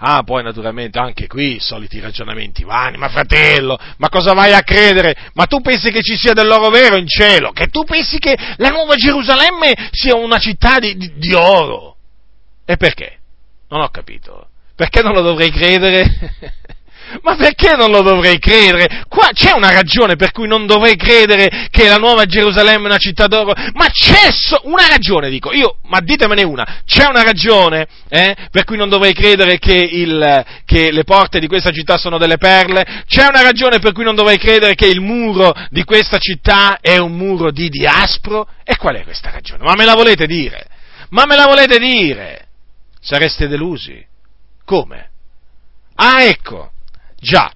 Ah, poi naturalmente anche qui soliti ragionamenti vani, ma fratello, ma cosa vai a credere? Ma tu pensi che ci sia dell'oro vero in cielo? Che tu pensi che la nuova Gerusalemme sia una città di, di, di oro? E perché? Non ho capito. Perché non lo dovrei credere? Ma perché non lo dovrei credere? Qua c'è una ragione per cui non dovrei credere che la nuova Gerusalemme è una città d'oro? Ma c'è so- una ragione, dico, io, ma ditemene una, c'è una ragione eh, per cui non dovrei credere che, il, che le porte di questa città sono delle perle? C'è una ragione per cui non dovrei credere che il muro di questa città è un muro di diaspro? E qual è questa ragione? Ma me la volete dire? Ma me la volete dire? Sareste delusi? Come? Ah, ecco, Già,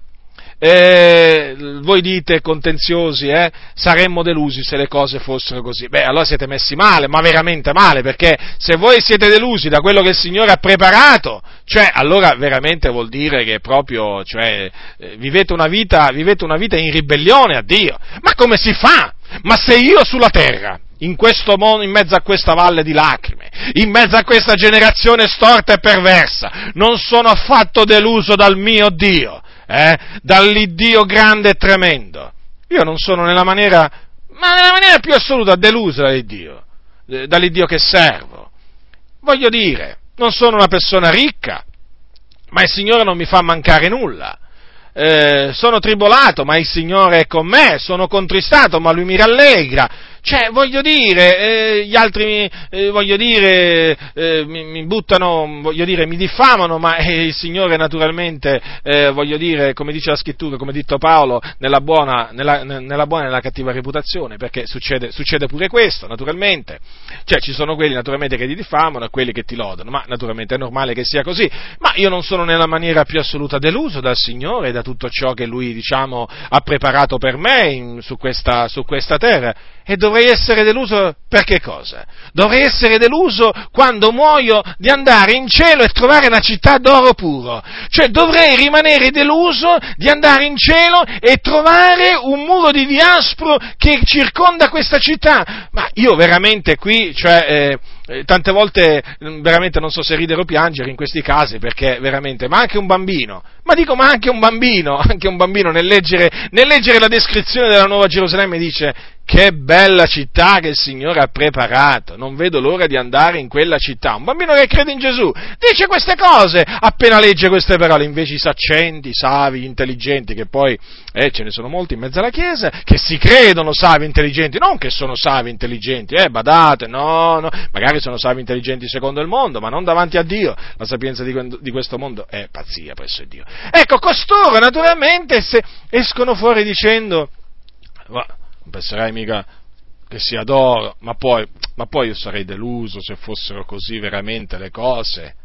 eh, voi dite contenziosi, eh, saremmo delusi se le cose fossero così. Beh, allora siete messi male, ma veramente male, perché se voi siete delusi da quello che il Signore ha preparato, cioè, allora veramente vuol dire che proprio, cioè, eh, vivete, una vita, vivete una vita in ribellione a Dio. Ma come si fa? Ma se io sulla terra, in questo mondo, in mezzo a questa valle di lacrime, in mezzo a questa generazione storta e perversa, non sono affatto deluso dal mio Dio, eh, dall'Iddio grande e tremendo. Io non sono nella maniera, ma nella maniera più assoluta deluso dall'Iddio, dall'Iddio che servo. Voglio dire, non sono una persona ricca, ma il Signore non mi fa mancare nulla. Eh, sono tribolato, ma il Signore è con me, sono contristato, ma Lui mi rallegra cioè, voglio dire, eh, gli altri eh, voglio dire, eh, mi, mi, buttano, voglio dire, mi diffamano, ma eh, il Signore naturalmente, eh, voglio dire, come dice la scrittura, come ha detto Paolo, nella buona, nella, nella buona e nella cattiva reputazione, perché succede, succede, pure questo, naturalmente. Cioè, ci sono quelli naturalmente che ti diffamano e quelli che ti lodano, ma naturalmente è normale che sia così. Ma io non sono nella maniera più assoluta deluso dal Signore e da tutto ciò che Lui, diciamo, ha preparato per me in, su, questa, su questa terra e dovrei essere deluso per che cosa? Dovrei essere deluso quando muoio di andare in cielo e trovare una città d'oro puro. Cioè dovrei rimanere deluso di andare in cielo e trovare un muro di diaspro che circonda questa città. Ma io veramente qui, cioè, eh, eh, tante volte mm, veramente non so se ridere o piangere in questi casi perché veramente, ma anche un bambino, ma dico ma anche un bambino, anche un bambino nel leggere, nel leggere la descrizione della Nuova Gerusalemme dice che bella città che il Signore ha preparato, non vedo l'ora di andare in quella città. Un bambino che crede in Gesù dice queste cose appena legge queste parole, invece i saccenti, i savi, gli intelligenti, che poi eh, ce ne sono molti in mezzo alla Chiesa, che si credono savi intelligenti, non che sono savi intelligenti, eh, badate, no, no, magari sono savi intelligenti secondo il mondo, ma non davanti a Dio. La sapienza di, questo mondo è pazzia presso Dio. Ecco, costoro naturalmente escono fuori dicendo non penserai mica che sia d'oro, ma poi, ma poi io sarei deluso se fossero così veramente le cose.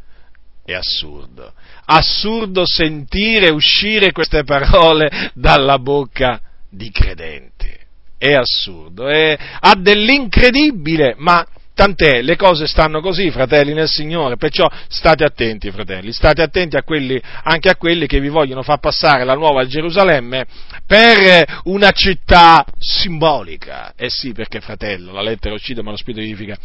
È assurdo. Assurdo sentire uscire queste parole dalla bocca di credenti. È assurdo, è, ha dell'incredibile, ma Tant'è, le cose stanno così, fratelli nel Signore, perciò state attenti, fratelli, state attenti a quelli, anche a quelli che vi vogliono far passare la nuova Gerusalemme per una città simbolica. Eh sì, perché fratello, la lettera uccide ma lo spirito vivifica.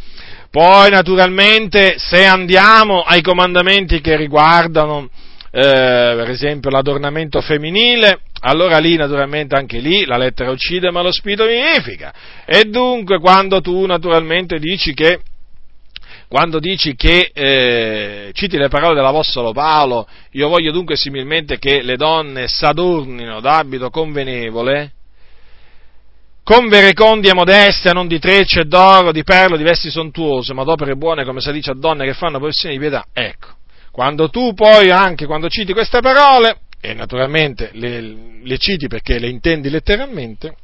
Poi, naturalmente, se andiamo ai comandamenti che riguardano per esempio l'adornamento femminile, allora lì naturalmente anche lì la lettera uccide ma lo spirito vivifica. E dunque quando tu naturalmente dici che quando dici che, eh, citi le parole dell'Apostolo Paolo, io voglio dunque similmente che le donne s'adornino d'abito convenevole, con verecondia modestia, non di trecce e d'oro, di perlo, di vesti sontuose, ma d'opere buone, come si dice a donne che fanno professione di pietà. Ecco, quando tu poi anche, quando citi queste parole, e naturalmente le, le citi perché le intendi letteralmente,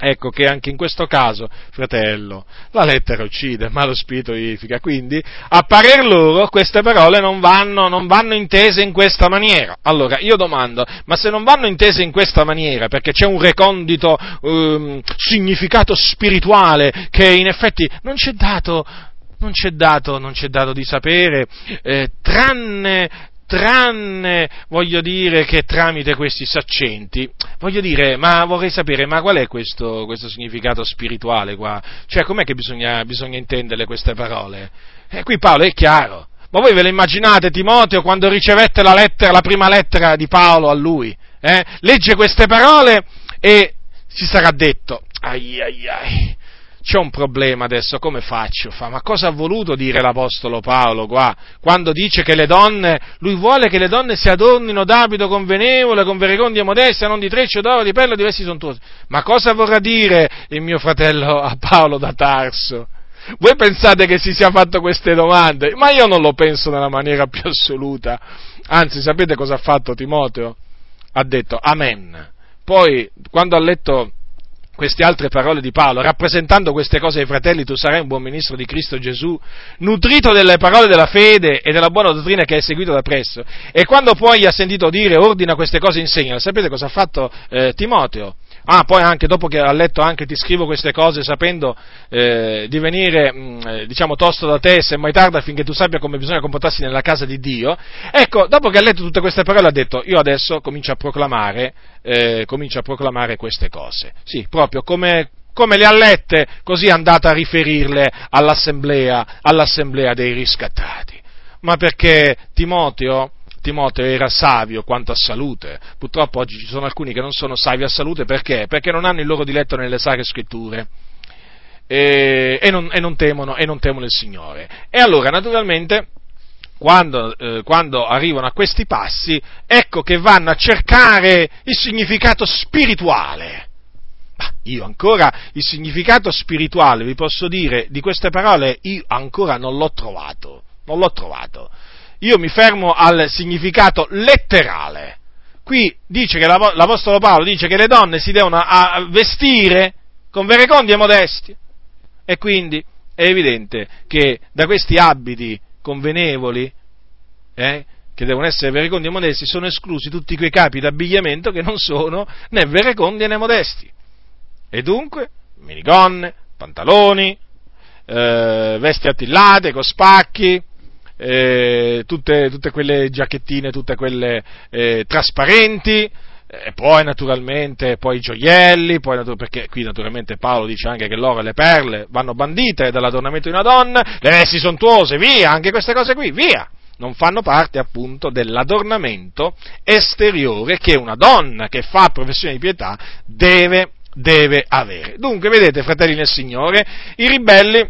Ecco che anche in questo caso, fratello, la lettera uccide, ma lo spirito vivifica. Quindi, a parer loro, queste parole non vanno, non vanno, intese in questa maniera. Allora, io domando, ma se non vanno intese in questa maniera, perché c'è un recondito um, significato spirituale che in effetti non c'è dato, non c'è dato, non c'è dato di sapere, eh, tranne, tranne, voglio dire, che tramite questi saccenti, voglio dire, ma vorrei sapere, ma qual è questo, questo significato spirituale qua? Cioè, com'è che bisogna, bisogna intenderle queste parole? Eh, qui Paolo è chiaro, Ma voi ve lo immaginate Timoteo quando ricevette la lettera, la prima lettera di Paolo a lui? Eh? Legge queste parole e si sarà detto, ai ai ai, c'è un problema adesso, come faccio? Fa, ma cosa ha voluto dire l'Apostolo Paolo qua? Quando dice che le donne, lui vuole che le donne si adornino d'abito convenevole, con verecondia modestia, non di treccio, d'oro, di perla, di vesti sontuose. Ma cosa vorrà dire il mio fratello a Paolo da Tarso? Voi pensate che si sia fatto queste domande? Ma io non lo penso nella maniera più assoluta. Anzi, sapete cosa ha fatto Timoteo? Ha detto Amen. Poi, quando ha letto queste altre parole di Paolo, rappresentando queste cose ai fratelli, tu sarai un buon ministro di Cristo Gesù, nutrito delle parole della fede e della buona dottrina che hai seguito da presso. E quando poi ha sentito dire ordina queste cose insegna, sapete cosa ha fatto eh, Timoteo? Ah, poi anche dopo che ha letto anche ti scrivo queste cose sapendo eh, di venire, mh, mm, eh, diciamo, tosto da te, se mai tarda, affinché tu sappia come bisogna comportarsi nella casa di Dio. Ecco, dopo che ha letto tutte queste parole ha detto, io adesso comincio a proclamare, eh, comincio a proclamare queste cose. Sì, proprio come, come le ha lette, così è andata a riferirle all'assemblea, all'assemblea dei riscattati. Ma perché Timoteo Timoteo era savio quanto a salute. Purtroppo oggi ci sono alcuni che non sono savi a salute perché? Perché non hanno il loro diletto nelle sacre scritture. E, e, non, e, non temono, e non temono il Signore. E allora, naturalmente, quando, eh, quando, arrivano a questi passi, ecco che vanno a cercare il significato spirituale. Ma io ancora il significato spirituale, vi posso dire, di queste parole, io ancora non l'ho trovato. Non l'ho trovato io mi fermo al significato letterale. Qui dice che l'Apostolo Paolo dice che le donne si devono vestire con verecondi e modestie. E quindi è evidente che da questi abiti convenevoli, eh, che devono essere verecondi e modesti, sono esclusi tutti quei capi d'abbigliamento che non sono né verecondi né modesti. E dunque, minigonne, pantaloni, eh, vesti attillate, con spacchi, eh, tutte, tutte, quelle giacchettine, tutte quelle eh, trasparenti, e poi naturalmente poi i gioielli, poi, perché qui naturalmente Paolo dice anche che l'oro e le perle vanno bandite dall'adornamento di una donna, le vesti sontuose, via, anche queste cose qui, via! Non fanno parte appunto dell'adornamento esteriore che una donna che fa professione di pietà deve, deve avere. Dunque, vedete, fratelli nel Signore, i ribelli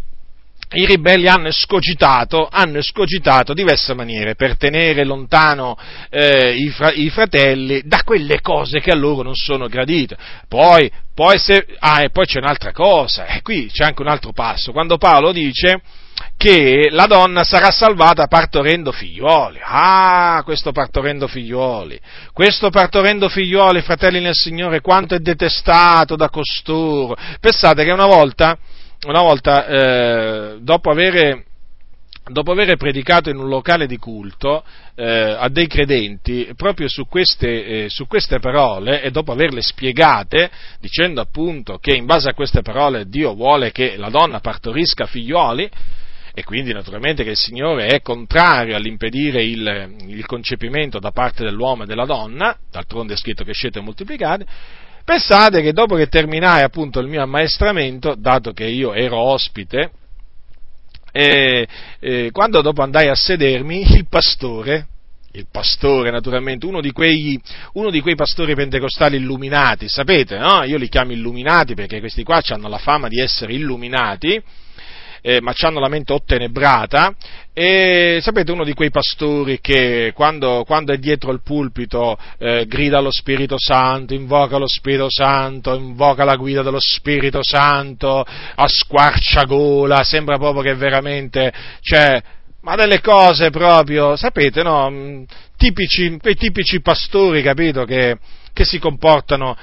i ribelli hanno escogitato, hanno escogitato diverse maniere per tenere lontano eh, i, fra, i, fratelli da quelle cose che a loro non sono gradite. Poi, poi, se, ah, e poi c'è un'altra cosa, e qui c'è anche un altro passo, quando Paolo dice che la donna sarà salvata partorendo figlioli. Ah, questo partorendo figlioli. Questo partorendo figlioli, fratelli nel Signore, quanto è detestato da costoro. Pensate che una volta una volta, eh, dopo avere dopo aver predicato in un locale di culto eh, a dei credenti proprio su queste, eh, su queste, parole e dopo averle spiegate, dicendo appunto che in base a queste parole Dio vuole che la donna partorisca figlioli, e quindi naturalmente che il Signore è contrario all'impedire il, il concepimento da parte dell'uomo e della donna, d'altronde è scritto che scelte e moltiplicate, Pensate che dopo che terminai appunto il mio ammaestramento, dato che io ero ospite, eh, eh, quando dopo andai a sedermi, il pastore, il pastore naturalmente, uno di, quei, uno di quei pastori pentecostali illuminati, sapete, no? Io li chiamo illuminati perché questi qua hanno la fama di essere illuminati, eh, ma hanno la mente ottenebrata, e sapete uno di quei pastori che quando, quando è dietro il pulpito eh, grida allo Spirito Santo, invoca lo Spirito Santo, invoca la guida dello Spirito Santo, a squarciagola, sembra proprio che veramente, cioè, ma delle cose proprio, sapete, no? Tipici, quei tipici pastori, capito, che, che si,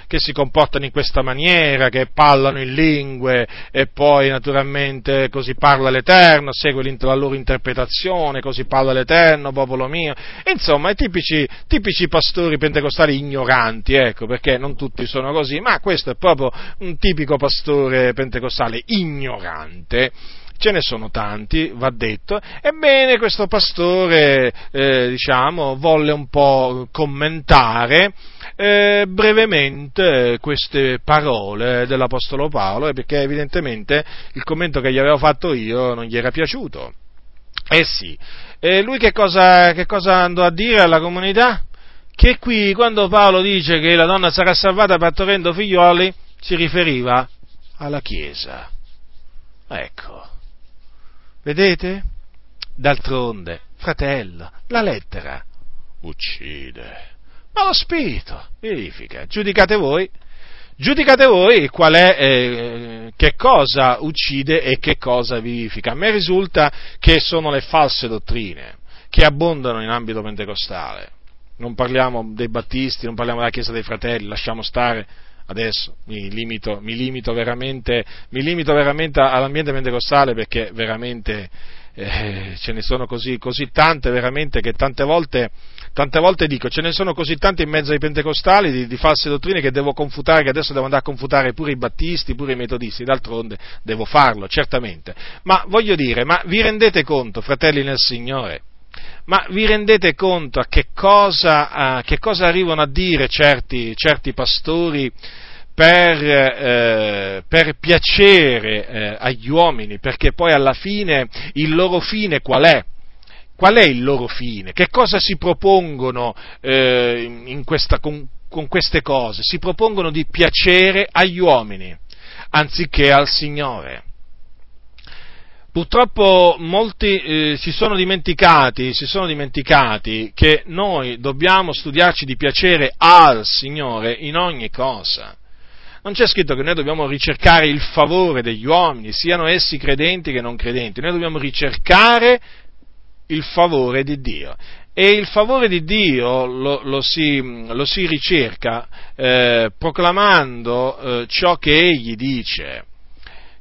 che si comportano in questa maniera, che parlano in lingue e poi naturalmente così parla l'Eterno, segue la loro interpretazione, così parla l'Eterno, popolo mio. Insomma, i tipici, tipici pastori pentecostali ignoranti, ecco, perché non tutti sono così, ma questo è proprio un tipico pastore pentecostale ignorante ce ne sono tanti, va detto. Ebbene, questo pastore, eh, diciamo, volle un po' commentare eh, brevemente queste parole dell'Apostolo Paolo, perché evidentemente il commento che gli avevo fatto io non gli era piaciuto. Eh sì, e lui che cosa, che cosa andò a dire alla comunità? Che qui, quando Paolo dice che la donna sarà salvata partorendo figlioli, si riferiva alla Chiesa. Ecco, vedete? D'altronde, fratello, la lettera uccide, ma lo spirito vivifica. Giudicate voi Giudicate voi qual è, eh, che cosa uccide e che cosa vivifica. A me risulta che sono le false dottrine che abbondano in ambito pentecostale. Non parliamo dei battisti, non parliamo della Chiesa dei Fratelli, lasciamo stare adesso, mi limito, mi limito, veramente, mi limito veramente all'ambiente pentecostale perché veramente eh, ce ne sono così, così tante veramente che tante volte, tante volte, dico, ce ne sono così tante in mezzo ai pentecostali di, di, false dottrine che devo confutare, che adesso devo andare a confutare pure i battisti, pure i metodisti, d'altronde devo farlo, certamente. Ma voglio dire, ma vi rendete conto, fratelli nel Signore? Ma vi rendete conto a che cosa, a che cosa arrivano a dire certi, certi pastori per, eh, per piacere eh, agli uomini, perché poi alla fine il loro fine qual è? Qual è il loro fine? Che cosa si propongono eh, questa, con, con queste cose? Si propongono di piacere agli uomini anziché al Signore. Purtroppo molti eh, si, sono si, sono dimenticati, che noi dobbiamo studiarci di piacere al Signore in ogni cosa. Non c'è scritto che noi dobbiamo ricercare il favore degli uomini, siano essi credenti che non credenti, noi dobbiamo ricercare il favore di Dio. E il favore di Dio lo, lo, si, lo si, ricerca eh, proclamando eh, ciò che Egli dice,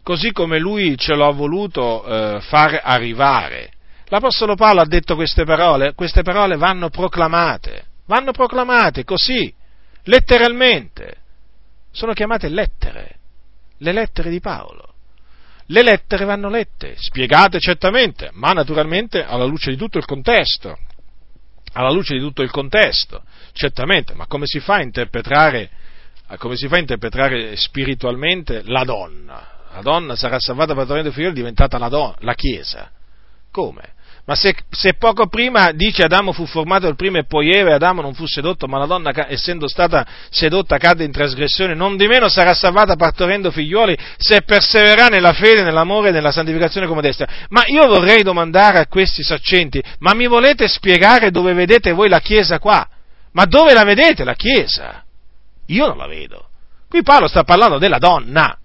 così come Lui ce l'ha voluto eh, far arrivare. L'Apostolo Paolo ha detto queste parole, queste parole vanno proclamate, vanno proclamate così, letteralmente sono chiamate lettere, le lettere di Paolo. Le lettere vanno lette, spiegate certamente, ma naturalmente alla luce di tutto il contesto. Alla luce di tutto il contesto, certamente, ma come si fa a interpretare, come si fa a interpretare spiritualmente la donna? La donna sarà salvata per il figlio è diventata la, donna, la Chiesa. Come? Ma se, se, poco prima dice Adamo fu formato il primo e poi Eva e Adamo non fu sedotto, ma la donna, essendo stata sedotta, cadde in trasgressione, non di meno sarà salvata partorendo figliuoli se persevererà nella fede, nell'amore e nella santificazione come destra. Ma io vorrei domandare a questi saccenti, ma mi volete spiegare dove vedete voi la Chiesa qua? Ma dove la vedete la Chiesa? Io non la vedo. Qui Paolo sta parlando della donna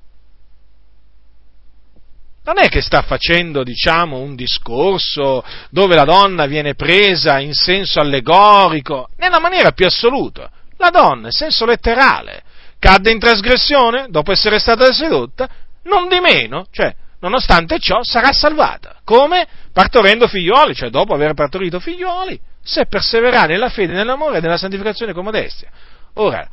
non è che sta facendo, diciamo, un discorso dove la donna viene presa in senso allegorico, nella maniera più assoluta. La donna, in senso letterale, cadde in trasgressione dopo essere stata sedotta, non di meno, cioè, nonostante ciò, sarà salvata. Come? Partorendo figlioli, cioè dopo aver partorito figlioli, se perseverà nella fede, nell'amore e nella santificazione con modestia. Ora,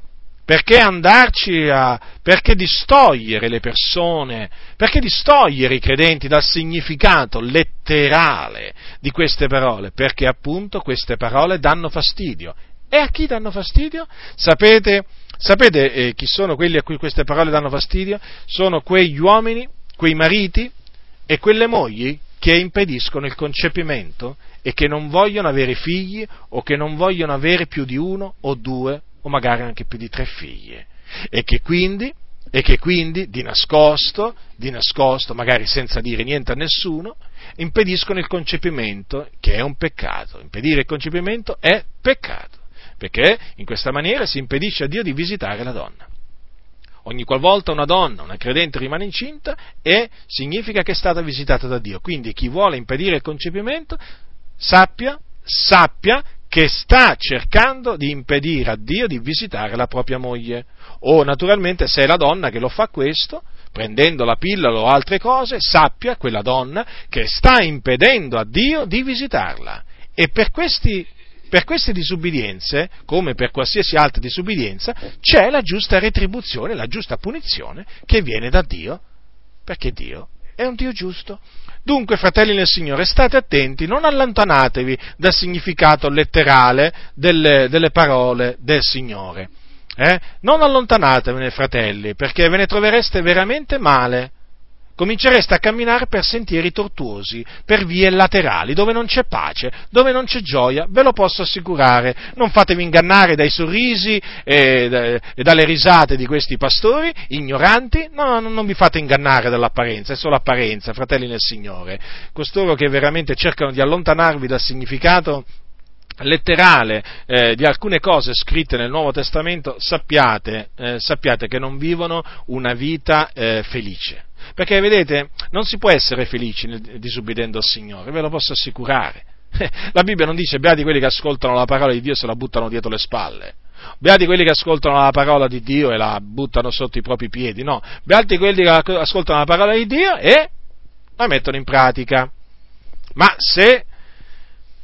perché andarci a, perché distogliere le persone, perché distogliere i credenti dal significato letterale di queste parole? Perché appunto queste parole danno fastidio. E a chi danno fastidio? Sapete, sapete eh, chi sono quelli a cui queste parole danno fastidio? Sono quegli uomini, quei mariti e quelle mogli che impediscono il concepimento e che non vogliono avere figli o che non vogliono avere più di uno o due o magari anche più di tre figlie, e che quindi, e che quindi di nascosto, di nascosto, magari senza dire niente a nessuno, impediscono il concepimento, che è un peccato. Impedire il concepimento è peccato, perché in questa maniera si impedisce a Dio di visitare la donna. Ogni qualvolta una donna, una credente rimane incinta, e significa che è stata visitata da Dio. Quindi chi vuole impedire il concepimento sappia, sappia che sta cercando di impedire a Dio di visitare la propria moglie. O naturalmente se è la donna che lo fa questo, prendendo la pillola o altre cose, sappia quella donna che sta impedendo a Dio di visitarla. E per, questi, per queste disubbidienze, come per qualsiasi altra disubbidienza, c'è la giusta retribuzione, la giusta punizione che viene da Dio, perché Dio è un Dio giusto. Dunque, fratelli nel Signore, state attenti, non allontanatevi dal significato letterale delle, delle parole del Signore. Eh? Non allontanatevene, fratelli, perché ve ne trovereste veramente male. Comincereste a camminare per sentieri tortuosi, per vie laterali, dove non c'è pace, dove non c'è gioia, ve lo posso assicurare. Non fatevi ingannare dai sorrisi e, e dalle risate di questi pastori ignoranti, no, no, non vi fate ingannare dall'apparenza, è solo apparenza, fratelli nel Signore. Costoro che veramente cercano di allontanarvi dal significato letterale eh, di alcune cose scritte nel Nuovo Testamento, sappiate, eh, sappiate che non vivono una vita eh, felice. Perché vedete, non si può essere felici disubbidendo al Signore, ve lo posso assicurare. La Bibbia non dice beati quelli che ascoltano la parola di Dio e se la buttano dietro le spalle. Beati quelli che ascoltano la parola di Dio e la buttano sotto i propri piedi. No, beati quelli che ascoltano la parola di Dio e la mettono in pratica. Ma se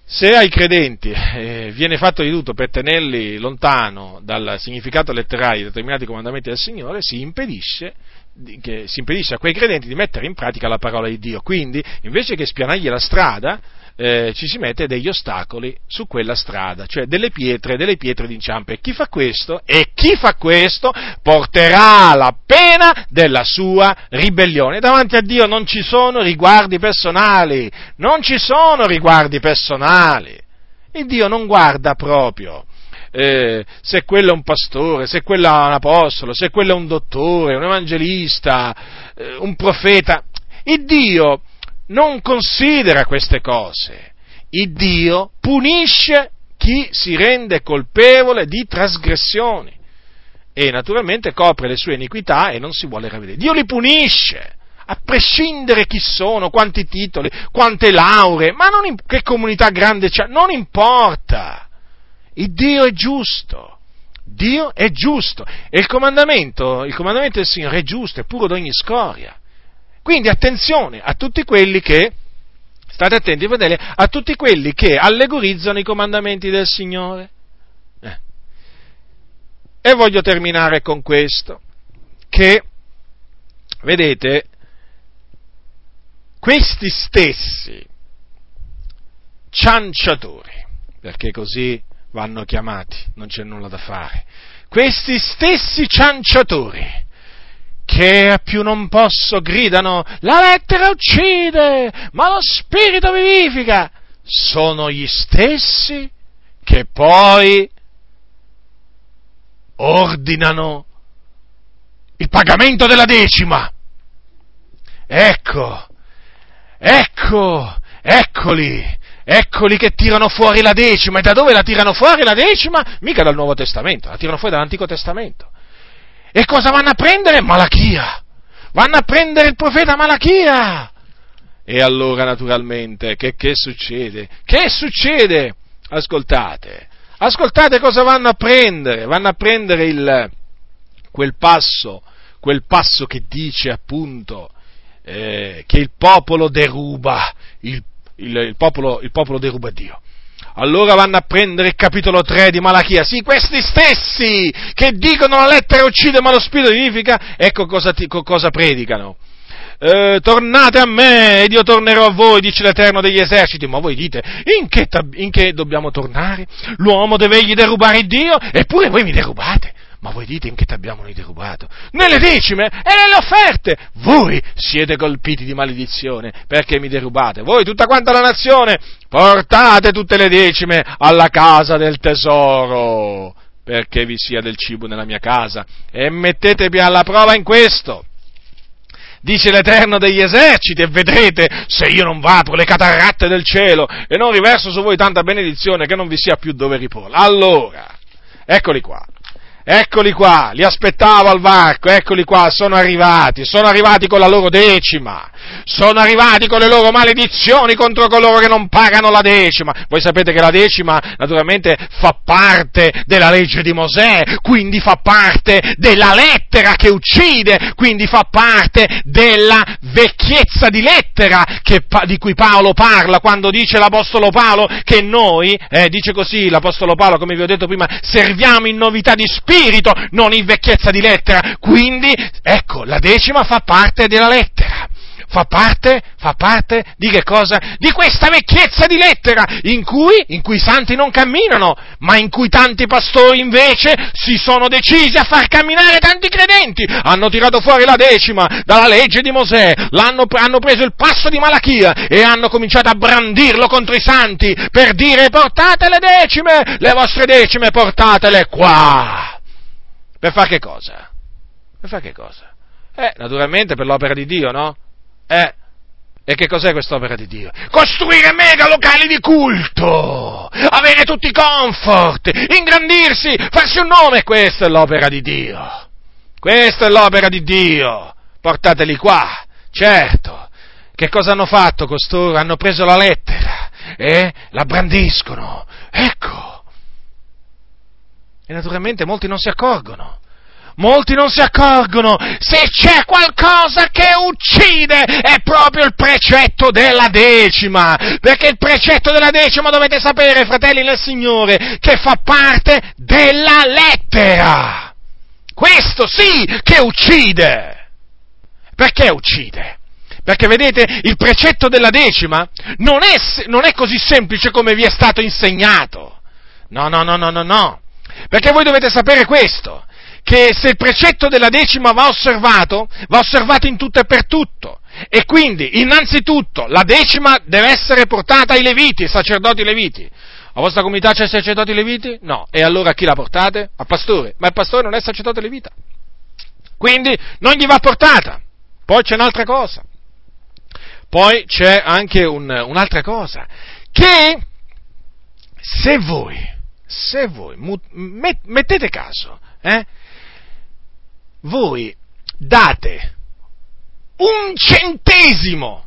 se ai credenti eh, viene fatto di tutto per tenerli lontano dal significato letterario di determinati comandamenti del Signore, si impedisce, che, si impedisce a quei credenti di mettere in pratica la parola di Dio. Quindi, invece che spianargli la strada, eh, ci si mette degli ostacoli su quella strada, cioè delle pietre, delle pietre d'inciampo. E chi fa questo? E chi fa questo porterà la pena della sua ribellione. Davanti a Dio non ci sono riguardi personali, non ci sono riguardi personali. Il Dio non guarda proprio. Eh, se quello è un pastore, se quello è un apostolo, se quello è un dottore, un evangelista, eh, un profeta. Il Dio non considera queste cose. Il Dio punisce chi si rende colpevole di trasgressioni e naturalmente copre le sue iniquità e non si vuole ravvedere. Dio li punisce, a prescindere chi sono, quanti titoli, quante lauree, ma in, che comunità grande c'è, non importa. Il Dio è giusto. Dio è giusto e il comandamento, il comandamento del Signore è giusto, è puro d'ogni scoria. Quindi attenzione a tutti quelli che, state attenti fratelli, a tutti quelli che allegorizzano i comandamenti del Signore. Eh. E voglio terminare con questo, che, vedete, questi stessi cianciatori, perché così vanno chiamati, non c'è nulla da fare, questi stessi cianciatori, che a più non posso gridano la lettera uccide, ma lo spirito vivifica, sono gli stessi che poi ordinano il pagamento della decima. Ecco, ecco, eccoli, eccoli che tirano fuori la decima. E da dove la tirano fuori la decima? Mica dal Nuovo Testamento, la tirano fuori dall'Antico Testamento. E cosa vanno a prendere? Malachia. Vanno a prendere il profeta Malachia. E allora naturalmente che, che succede? Che succede? Ascoltate, ascoltate cosa vanno a prendere. Vanno a prendere il, quel passo, quel passo che dice appunto eh, che il popolo deruba, il, il, il, popolo, il popolo deruba Dio allora vanno a prendere il capitolo 3 di Malachia. Sì, questi stessi che dicono la lettera uccide ma lo spirito vivifica, ecco cosa, ti, cosa predicano. Eh, tornate a me ed io tornerò a voi, dice l'Eterno degli eserciti. Ma voi dite, in che, in che dobbiamo tornare? L'uomo deve egli derubare Dio? Eppure voi mi derubate. Ma voi dite in che ti abbiamo noi derubato? Nelle decime e nelle offerte! Voi siete colpiti di maledizione perché mi derubate. Voi, tutta quanta la nazione, portate tutte le decime alla casa del tesoro perché vi sia del cibo nella mia casa e mettetevi alla prova in questo dice l'Eterno degli eserciti, e vedrete se io non vapro le catarratte del cielo e non riverso su voi tanta benedizione che non vi sia più dove riporla. Allora, eccoli qua. Eccoli qua, li aspettavo al varco, eccoli qua, sono arrivati, sono arrivati con la loro decima, sono arrivati con le loro maledizioni contro coloro che non pagano la decima. Voi sapete che la decima naturalmente fa parte della legge di Mosè, quindi fa parte della lettera che uccide, quindi fa parte della vecchiezza di lettera che, di cui Paolo parla quando dice l'Apostolo Paolo che noi, eh, dice così l'Apostolo Paolo come vi ho detto prima, serviamo in novità di spirito, non in vecchiezza di lettera. Quindi, ecco, la decima fa parte della lettera fa parte, fa parte di che cosa? Di questa vecchiezza di lettera in cui, in cui i santi non camminano, ma in cui tanti pastori invece si sono decisi a far camminare tanti credenti. Hanno tirato fuori la decima dalla legge di Mosè, hanno preso il passo di Malachia e hanno cominciato a brandirlo contro i santi per dire portate le decime, le vostre decime portatele qua. Per fare che cosa? Per fare che cosa? Eh, naturalmente per l'opera di Dio, no? Eh, e che cos'è quest'opera di Dio? Costruire mega locali di culto, avere tutti i comfort, ingrandirsi, farsi un nome, questa è l'opera di Dio. Questa è l'opera di Dio. Portateli qua, certo. Che cosa hanno fatto costoro? Hanno preso la lettera e la brandiscono. Ecco. E naturalmente molti non si accorgono molti non si accorgono, se c'è qualcosa che uccide è proprio il precetto della decima, perché il precetto della decima dovete sapere, fratelli del Signore, che fa parte della lettera. Questo sì che uccide. Perché uccide? Perché vedete, il precetto della decima non è, non è così semplice come vi è stato insegnato. No, no, no, no, no, no. Perché voi dovete sapere questo, che se il precetto della decima va osservato, va osservato in tutto e per tutto. E quindi, innanzitutto, la decima deve essere portata ai leviti, ai sacerdoti leviti. A vostra comunità c'è sacerdoti leviti? No. E allora a chi la portate? Al pastore. Ma il pastore non è sacerdote levita. Quindi non gli va portata. Poi c'è un'altra cosa. Poi c'è anche un, un'altra cosa. Che se voi, se voi mettete caso, eh, voi date un centesimo,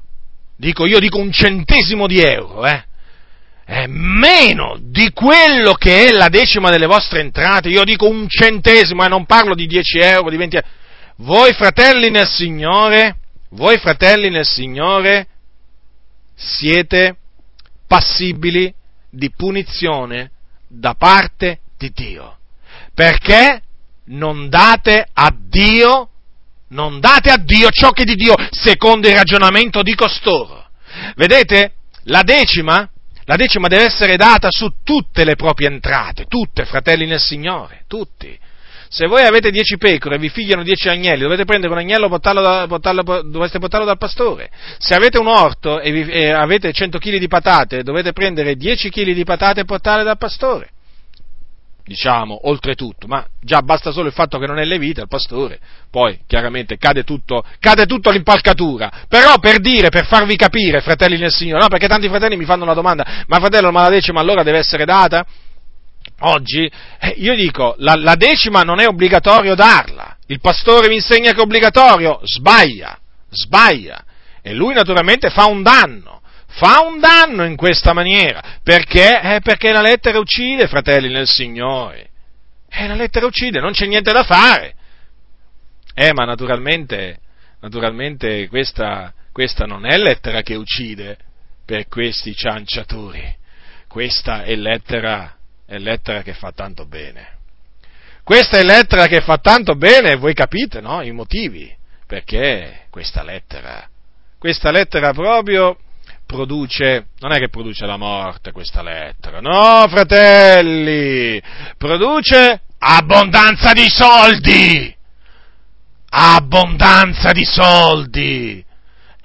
dico io dico un centesimo di euro, eh, è meno di quello che è la decima delle vostre entrate, io dico un centesimo e eh, non parlo di 10 euro, di 20 euro. Voi fratelli nel Signore, voi fratelli nel Signore, siete passibili di punizione da parte di Dio. Perché non date a Dio, non date a Dio ciò che è di Dio, secondo il ragionamento di costoro. Vedete? La decima, la decima deve essere data su tutte le proprie entrate, tutte, fratelli nel Signore, tutti. Se voi avete dieci pecore e vi figliano dieci agnelli, dovete prendere un agnello e portarlo, da, portarlo, portarlo dal pastore. Se avete un orto e, vi, e avete 100 kg di patate, dovete prendere 10 kg di patate e portarle dal pastore diciamo, oltretutto, ma già basta solo il fatto che non è levita il pastore, poi chiaramente cade tutto, cade tutto all'impalcatura, però per dire, per farvi capire, fratelli nel Signore, no, perché tanti fratelli mi fanno una domanda, ma fratello, ma la decima allora deve essere data? Oggi, eh, io dico, la, la decima non è obbligatorio darla, il pastore mi insegna che è obbligatorio, sbaglia, sbaglia, e lui naturalmente fa un danno, fa un danno in questa maniera. Perché? Eh, perché la lettera uccide, fratelli nel Signore. Eh, la lettera uccide, non c'è niente da fare. Eh, ma naturalmente, naturalmente questa, questa non è lettera che uccide per questi cianciatori. Questa è lettera, è lettera che fa tanto bene. Questa è lettera che fa tanto bene voi capite, no? I motivi. Perché questa lettera, questa lettera proprio produce, non è che produce la morte questa lettera, no fratelli, produce abbondanza di soldi, abbondanza di soldi.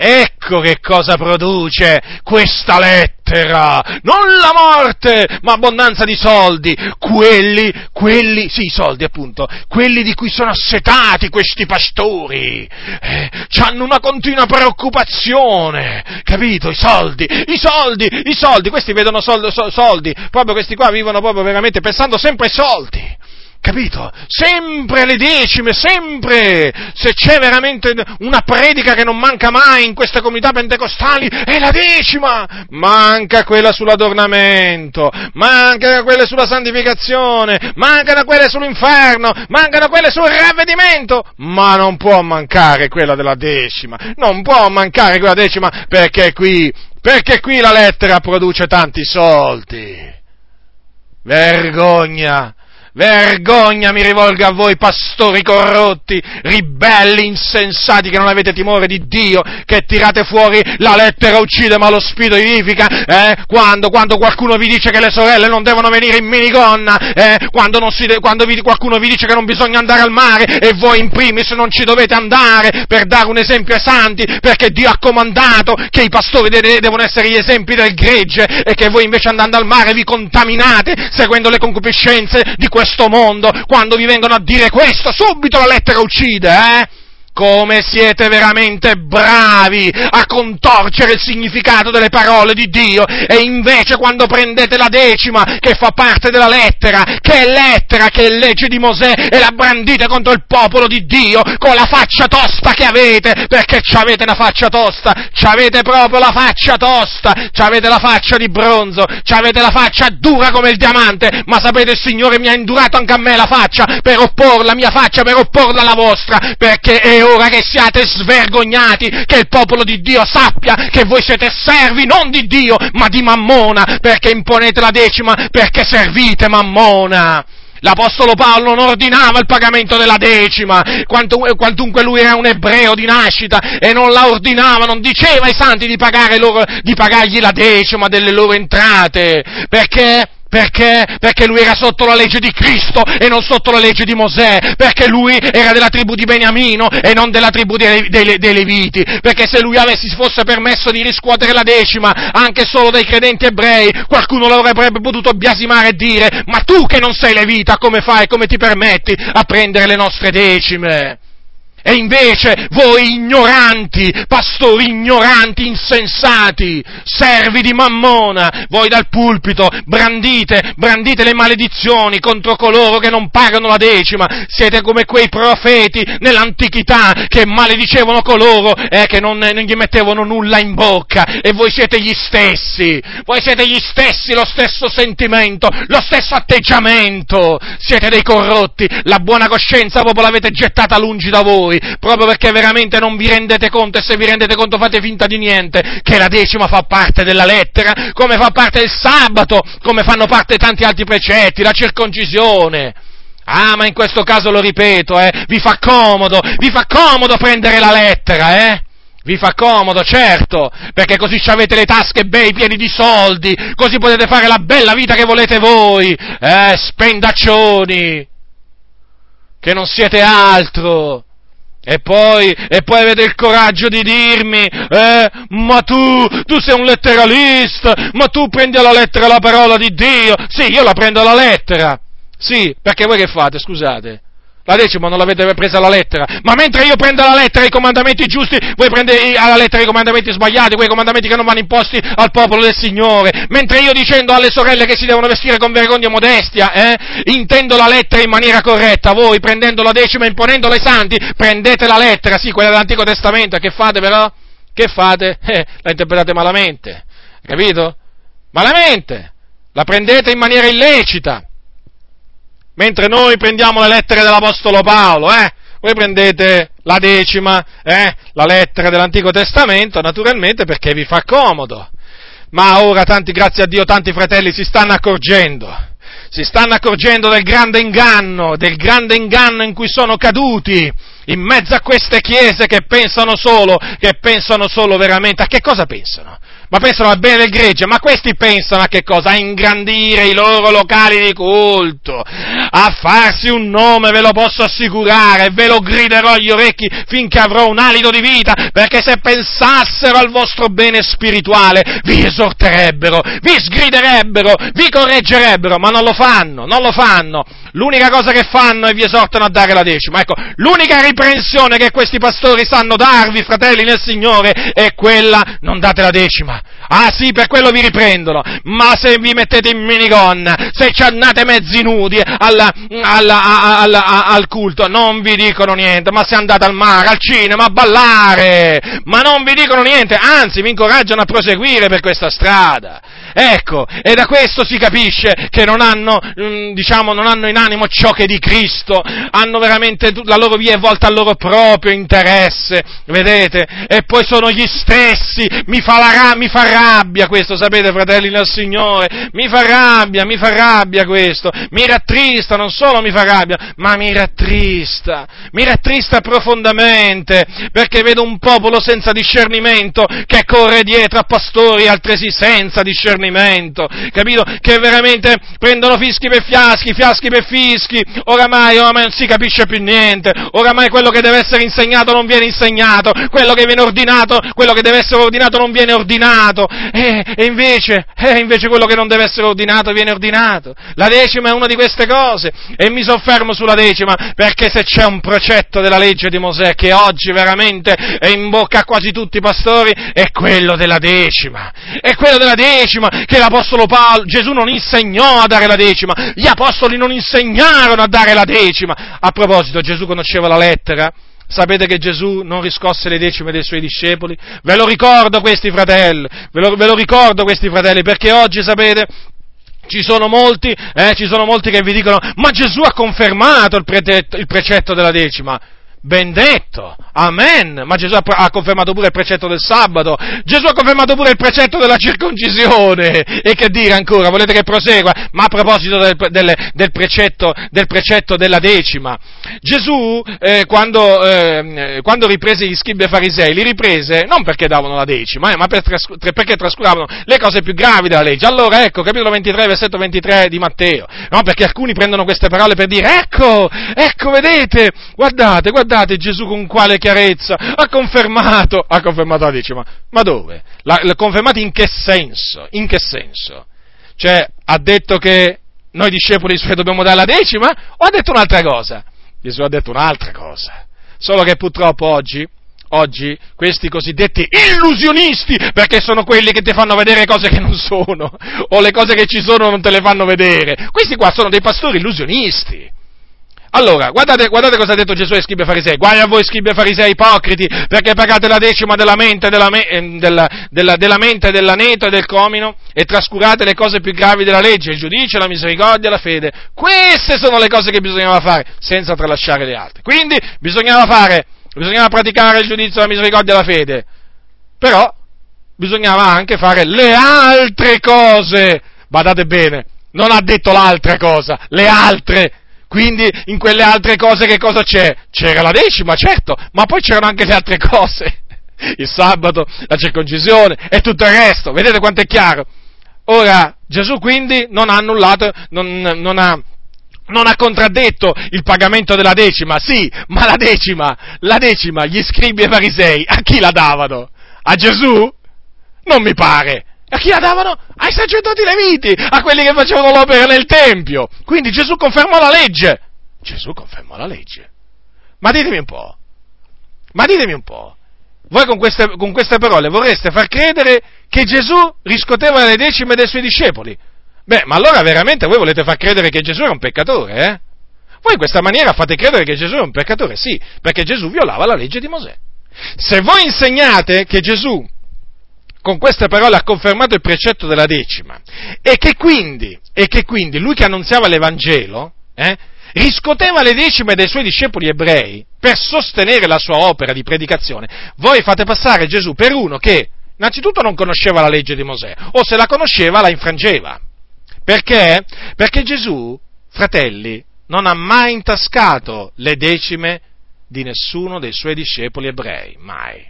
Ecco che cosa produce questa lettera, non la morte, ma abbondanza di soldi, quelli, quelli, sì, soldi appunto, quelli di cui sono assetati questi pastori, eh, hanno una continua preoccupazione, capito? I soldi, i soldi, i soldi, questi vedono soldi, soldi, proprio questi qua vivono proprio veramente pensando sempre ai soldi. Capito? Sempre le decime, sempre! Se c'è veramente una predica che non manca mai in queste comunità pentecostali, è la decima! Manca quella sull'adornamento, manca quelle sulla santificazione, mancano quelle sull'inferno, mancano quelle sul ravvedimento, ma non può mancare quella della decima, non può mancare quella decima perché qui, perché qui la lettera produce tanti soldi. Vergogna! Vergogna mi rivolgo a voi pastori corrotti, ribelli, insensati che non avete timore di Dio, che tirate fuori la lettera uccide ma lo spirito vivifica, eh? quando, quando, qualcuno vi dice che le sorelle non devono venire in minigonna, eh? quando, si, quando vi, qualcuno vi dice che non bisogna andare al mare e voi in primis non ci dovete andare per dare un esempio ai santi, perché Dio ha comandato che i pastori de- devono essere gli esempi del gregge e che voi invece andando al mare vi contaminate seguendo le concupiscenze di questo questo mondo, quando vi vengono a dire questo, subito la lettera uccide, eh? Come siete veramente bravi a contorcere il significato delle parole di Dio e invece quando prendete la decima che fa parte della lettera, che è lettera, che è legge di Mosè e la brandite contro il popolo di Dio con la faccia tosta che avete, perché avete una faccia tosta, avete proprio la faccia tosta, avete la faccia di bronzo, avete la faccia dura come il diamante, ma sapete il Signore mi ha indurato anche a me la faccia per opporla, la mia faccia per opporla alla vostra, perché è ora che siate svergognati, che il popolo di Dio sappia che voi siete servi non di Dio, ma di Mammona, perché imponete la decima, perché servite Mammona. L'Apostolo Paolo non ordinava il pagamento della decima, quantunque lui era un ebreo di nascita e non la ordinava, non diceva ai santi di, loro, di pagargli la decima delle loro entrate, perché perché? Perché lui era sotto la legge di Cristo e non sotto la legge di Mosè, perché lui era della tribù di Beniamino e non della tribù dei, dei, dei Leviti, perché se lui avessi fosse permesso di riscuotere la decima anche solo dai credenti ebrei, qualcuno lo avrebbe potuto biasimare e dire, ma tu che non sei levita, come fai, come ti permetti a prendere le nostre decime? E invece voi ignoranti, pastori ignoranti, insensati, servi di Mammona, voi dal pulpito brandite, brandite le maledizioni contro coloro che non pagano la decima, siete come quei profeti nell'antichità che maledicevano coloro eh, che non, non gli mettevano nulla in bocca. E voi siete gli stessi, voi siete gli stessi, lo stesso sentimento, lo stesso atteggiamento, siete dei corrotti, la buona coscienza proprio l'avete gettata lungi da voi voi, proprio perché veramente non vi rendete conto e se vi rendete conto fate finta di niente, che la decima fa parte della lettera, come fa parte il sabato, come fanno parte tanti altri precetti, la circoncisione. Ah, ma in questo caso lo ripeto, eh, vi fa comodo, vi fa comodo prendere la lettera, eh? Vi fa comodo, certo, perché così avete le tasche bei pieni di soldi, così potete fare la bella vita che volete voi, eh, spendaccioni, che non siete altro. E poi, e poi avete il coraggio di dirmi, eh, ma tu, tu sei un letteralista, ma tu prendi alla lettera la parola di Dio. Sì, io la prendo alla lettera. Sì, perché voi che fate, scusate? La decima non l'avete presa alla lettera, ma mentre io prendo alla lettera i comandamenti giusti, voi prendete alla lettera i comandamenti sbagliati, quei comandamenti che non vanno imposti al popolo del Signore, mentre io dicendo alle sorelle che si devono vestire con vergogna e modestia, eh, intendo la lettera in maniera corretta, voi prendendo la decima e imponendola ai santi, prendete la lettera, sì, quella dell'Antico Testamento, che fate però? Che fate? Eh, la interpretate malamente, capito? Malamente! La prendete in maniera illecita mentre noi prendiamo le lettere dell'Apostolo Paolo, eh? Voi prendete la decima, eh? La lettera dell'Antico Testamento, naturalmente perché vi fa comodo. Ma ora, tanti, grazie a Dio, tanti fratelli si stanno accorgendo, si stanno accorgendo del grande inganno, del grande inganno in cui sono caduti, in mezzo a queste chiese che pensano solo, che pensano solo veramente, a che cosa pensano? Ma pensano al bene del gregge, ma questi pensano a che cosa? A ingrandire i loro locali di culto, a farsi un nome, ve lo posso assicurare, ve lo griderò agli orecchi finché avrò un alito di vita, perché se pensassero al vostro bene spirituale, vi esorterebbero, vi sgriderebbero, vi correggerebbero, ma non lo fanno, non lo fanno. L'unica cosa che fanno è vi esortano a dare la decima. Ecco, l'unica riprensione che questi pastori sanno darvi, fratelli nel Signore, è quella, non date la decima. Ah sì, per quello vi riprendono, ma se vi mettete in minigonna, se ci andate mezzi nudi alla, alla, alla, al culto, non vi dicono niente, ma se andate al mare, al cinema, a ballare, ma non vi dicono niente, anzi vi incoraggiano a proseguire per questa strada. Ecco, e da questo si capisce che non hanno, mm, diciamo, non hanno in animo ciò che è di Cristo, hanno veramente, la loro via è volta al loro proprio interesse, vedete? E poi sono gli stessi, mi fa, la, mi fa rabbia questo, sapete fratelli del Signore, mi fa rabbia, mi fa rabbia questo, mi rattrista, non solo mi fa rabbia, ma mi rattrista, mi rattrista profondamente, perché vedo un popolo senza discernimento che corre dietro a pastori altresì senza discernimento, capito? Che veramente prendono fischi per fiaschi, fiaschi per fischi, oramai, oramai non si capisce più niente, oramai quello che deve essere insegnato non viene insegnato, quello che viene ordinato, quello che deve essere ordinato non viene ordinato, e, e invece, e invece quello che non deve essere ordinato viene ordinato. La decima è una di queste cose, e mi soffermo sulla decima, perché se c'è un precetto della legge di Mosè che oggi veramente è in bocca a quasi tutti i pastori, è quello della decima, è quello della decima che l'Apostolo Paolo, Gesù non insegnò a dare la decima, gli Apostoli non insegnarono a dare la decima. A proposito, Gesù conosceva la lettera? Sapete che Gesù non riscosse le decime dei suoi discepoli? Ve lo ricordo questi fratelli, ve lo, ve lo ricordo questi fratelli, perché oggi sapete ci sono molti, eh, ci sono molti che vi dicono, ma Gesù ha confermato il, pretetto, il precetto della decima. Ben detto, amen. Ma Gesù ha confermato pure il precetto del sabato, Gesù ha confermato pure il precetto della circoncisione. E che dire ancora? Volete che prosegua? Ma a proposito del, del, del, precetto, del precetto, della decima, Gesù eh, quando, eh, quando, riprese gli scribi e farisei, li riprese non perché davano la decima, eh, ma per trascu- perché trascuravano le cose più gravi della legge. Allora ecco, capitolo 23, versetto 23 di Matteo, no? Perché alcuni prendono queste parole per dire, ecco, ecco, vedete, guardate, guardate, guardate Gesù con quale chiarezza ha confermato, ha confermato la decima. Ma dove? L'ha, confermato in che senso? In che senso? Cioè, ha detto che noi discepoli suoi dobbiamo dare la decima o ha detto un'altra cosa? Gesù ha detto un'altra cosa. Solo che purtroppo oggi, oggi, questi cosiddetti illusionisti, perché sono quelli che ti fanno vedere cose che non sono, o le cose che ci sono non te le fanno vedere, questi qua sono dei pastori illusionisti. Allora, guardate, guardate, cosa ha detto Gesù ai scribi e farisei. Guai a voi scribi e farisei ipocriti, perché pagate la decima della mente, della, me, eh, della, della, della mente, dell'aneto e del comino e trascurate le cose più gravi della legge, il giudizio, la misericordia, la fede. Queste sono le cose che bisognava fare, senza tralasciare le altre. Quindi bisognava fare, bisognava praticare il giudizio, la misericordia e la fede. Però bisognava anche fare le altre cose. Badate bene, non ha detto l'altra cosa, le altre quindi in quelle altre cose che cosa c'è? C'era la decima, certo, ma poi c'erano anche le altre cose. Il sabato, la circoncisione e tutto il resto. Vedete quanto è chiaro? Ora, Gesù quindi non ha annullato, non, non ha, non ha contraddetto il pagamento della decima, sì, ma la decima, la decima, gli scribi e farisei, a chi la davano? A Gesù? Non mi pare. A chi la davano? Ai sacerdoti leviti, a quelli che facevano l'opera nel Tempio. Quindi Gesù confermò la legge. Gesù confermò la legge. Ma ditemi un po', ma ditemi un po', voi con queste, con queste parole vorreste far credere che Gesù riscoteva le decime dei suoi discepoli? Beh, ma allora veramente voi volete far credere che Gesù era un peccatore, eh? Voi in questa maniera fate credere che Gesù era un peccatore, sì, perché Gesù violava la legge di Mosè. Se voi insegnate che Gesù con queste parole ha confermato il precetto della decima e che quindi, e che quindi lui che annunziava l'Evangelo eh, riscoteva le decime dei suoi discepoli ebrei per sostenere la sua opera di predicazione, voi fate passare Gesù per uno che innanzitutto non conosceva la legge di Mosè o se la conosceva la infrangeva. Perché? Perché Gesù, fratelli, non ha mai intascato le decime di nessuno dei suoi discepoli ebrei, mai,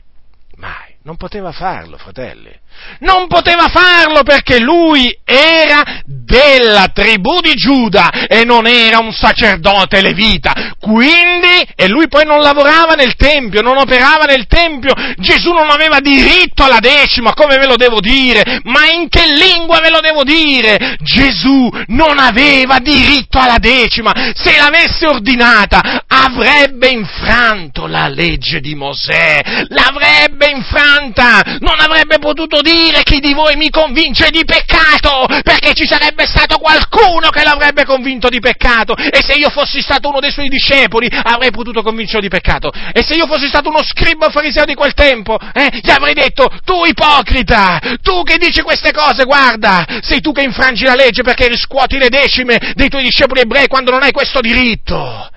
mai. Non poteva farlo, fratelli. Non poteva farlo perché lui era della tribù di Giuda e non era un sacerdote levita. Quindi, e lui poi non lavorava nel Tempio, non operava nel Tempio. Gesù non aveva diritto alla decima, come ve lo devo dire? Ma in che lingua ve lo devo dire? Gesù non aveva diritto alla decima. Se l'avesse ordinata, avrebbe infranto la legge di Mosè. L'avrebbe infranta. Non avrebbe potuto devo dire chi di voi mi convince di peccato, perché ci sarebbe stato qualcuno che l'avrebbe convinto di peccato, e se io fossi stato uno dei suoi discepoli avrei potuto convincerlo di peccato, e se io fossi stato uno scriba fariseo di quel tempo, eh, gli avrei detto, tu ipocrita, tu che dici queste cose, guarda, sei tu che infrangi la legge perché riscuoti le decime dei tuoi discepoli ebrei quando non hai questo diritto.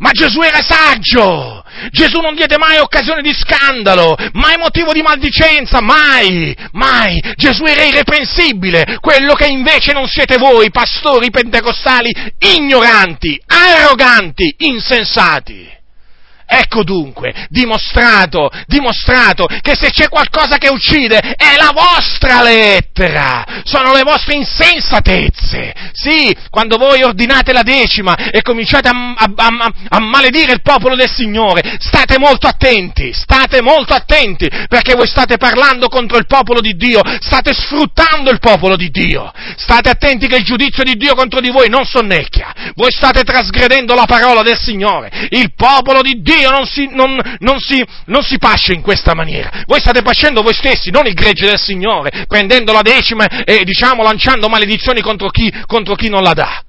Ma Gesù era saggio! Gesù non diede mai occasione di scandalo, mai motivo di maldicenza, mai, mai! Gesù era irreprensibile, quello che invece non siete voi, pastori pentecostali, ignoranti, arroganti, insensati. Ecco dunque, dimostrato, dimostrato che se c'è qualcosa che uccide è la vostra lettera, sono le vostre insensatezze. Sì, quando voi ordinate la decima e cominciate a, a, a, a maledire il popolo del Signore, state molto attenti, state molto attenti, perché voi state parlando contro il popolo di Dio, state sfruttando il popolo di Dio, state attenti che il giudizio di Dio contro di voi non sonnecchia, voi state trasgredendo la parola del Signore, il popolo di Dio Dio non si, non, non, si, non si pasce in questa maniera. Voi state pascendo voi stessi, non il gregge del Signore, prendendo la decima e diciamo lanciando maledizioni contro chi, contro chi non la dà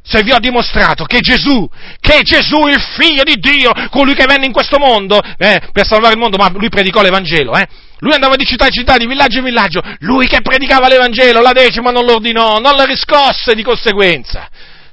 se vi ho dimostrato che Gesù, che Gesù, il figlio di Dio, colui che venne in questo mondo, eh, per salvare il mondo, ma lui predicò l'Evangelo, eh, lui andava di città in città, di villaggio in villaggio, lui che predicava l'Evangelo, la decima non l'ordinò, non la riscosse di conseguenza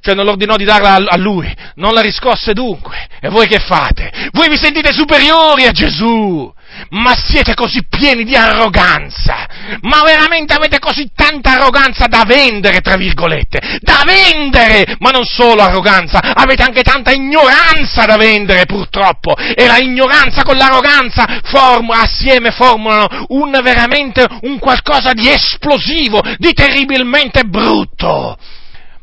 cioè non l'ordinò di darla a lui, non la riscosse dunque. E voi che fate? Voi vi sentite superiori a Gesù, ma siete così pieni di arroganza, ma veramente avete così tanta arroganza da vendere, tra virgolette, da vendere, ma non solo arroganza, avete anche tanta ignoranza da vendere purtroppo, e la ignoranza con l'arroganza form- assieme formulano un veramente un qualcosa di esplosivo, di terribilmente brutto.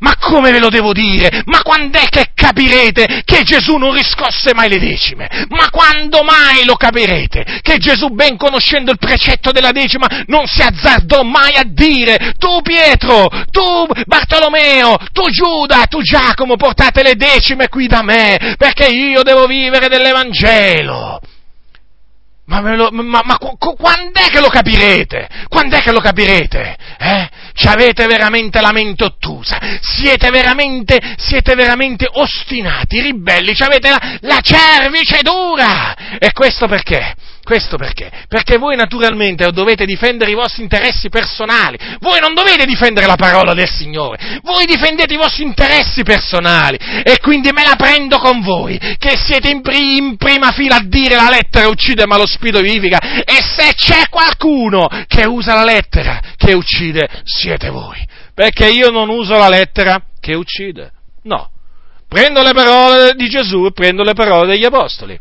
Ma come ve lo devo dire? Ma quando è che capirete che Gesù non riscosse mai le decime? Ma quando mai lo capirete? Che Gesù, ben conoscendo il precetto della decima, non si azzardò mai a dire, tu Pietro, tu Bartolomeo, tu Giuda, tu Giacomo, portate le decime qui da me, perché io devo vivere dell'Evangelo. Ma, lo, ma, ma quando è che lo capirete? Quando è che lo capirete? Eh? Ci avete veramente la mente ottusa, siete veramente, siete veramente ostinati, ribelli, ci avete la, la cervice dura! E questo perché? Questo perché? Perché voi naturalmente dovete difendere i vostri interessi personali, voi non dovete difendere la parola del Signore, voi difendete i vostri interessi personali. E quindi me la prendo con voi, che siete in, pri- in prima fila a dire la lettera uccide ma lo spirito vivifica. E se c'è qualcuno che usa la lettera che uccide siete voi, perché io non uso la lettera che uccide, no, prendo le parole di Gesù e prendo le parole degli Apostoli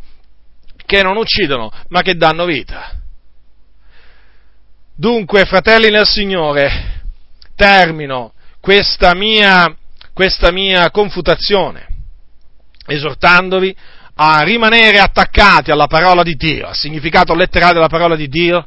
che non uccidono, ma che danno vita. Dunque, fratelli nel Signore, termino questa mia, questa mia confutazione esortandovi a rimanere attaccati alla parola di Dio, al significato letterale della parola di Dio,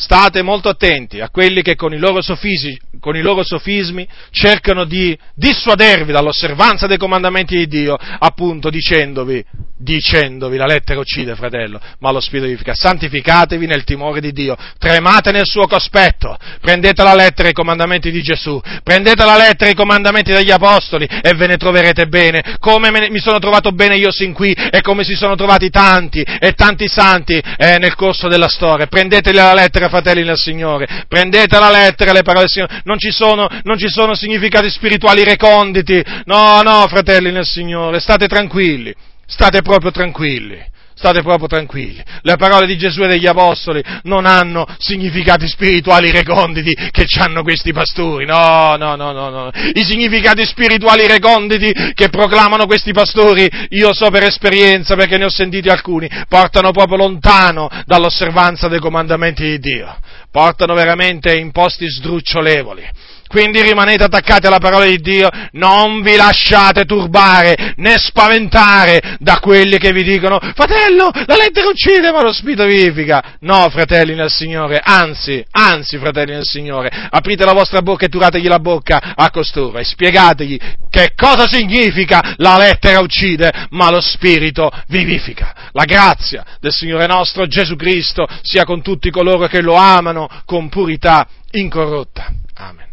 state molto attenti a quelli che con i loro sofismi, con i loro sofismi cercano di dissuadervi dall'osservanza dei comandamenti di Dio, appunto dicendovi, dicendovi, la lettera uccide, fratello, ma lo spirito vivifica, santificatevi nel timore di Dio, tremate nel suo cospetto, prendete la lettera e i comandamenti di Gesù, prendete la lettera e i comandamenti degli apostoli e ve ne troverete bene, come me, mi sono trovato bene io sin qui e come si sono trovati tanti e tanti santi eh, nel corso della storia, prendete la lettera, fratelli nel Signore, prendete la lettera le parole del Signore, non ci sono, non ci sono significati spirituali reconditi, no, no, fratelli nel Signore, state tranquilli, state proprio tranquilli. State proprio tranquilli. Le parole di Gesù e degli Apostoli non hanno significati spirituali reconditi che hanno questi pastori. No, no, no, no, no. I significati spirituali reconditi che proclamano questi pastori, io so per esperienza perché ne ho sentiti alcuni, portano proprio lontano dall'osservanza dei comandamenti di Dio. Portano veramente in posti sdrucciolevoli Quindi rimanete attaccati alla parola di Dio, non vi lasciate turbare né spaventare da quelli che vi dicono fratello, la lettera uccide ma lo spirito vivifica. No, fratelli nel Signore, anzi, anzi, fratelli nel Signore, aprite la vostra bocca e turategli la bocca a costoro e spiegategli che cosa significa la lettera uccide ma lo spirito vivifica. La grazia del Signore nostro Gesù Cristo sia con tutti coloro che lo amano con purità incorrotta. Amen.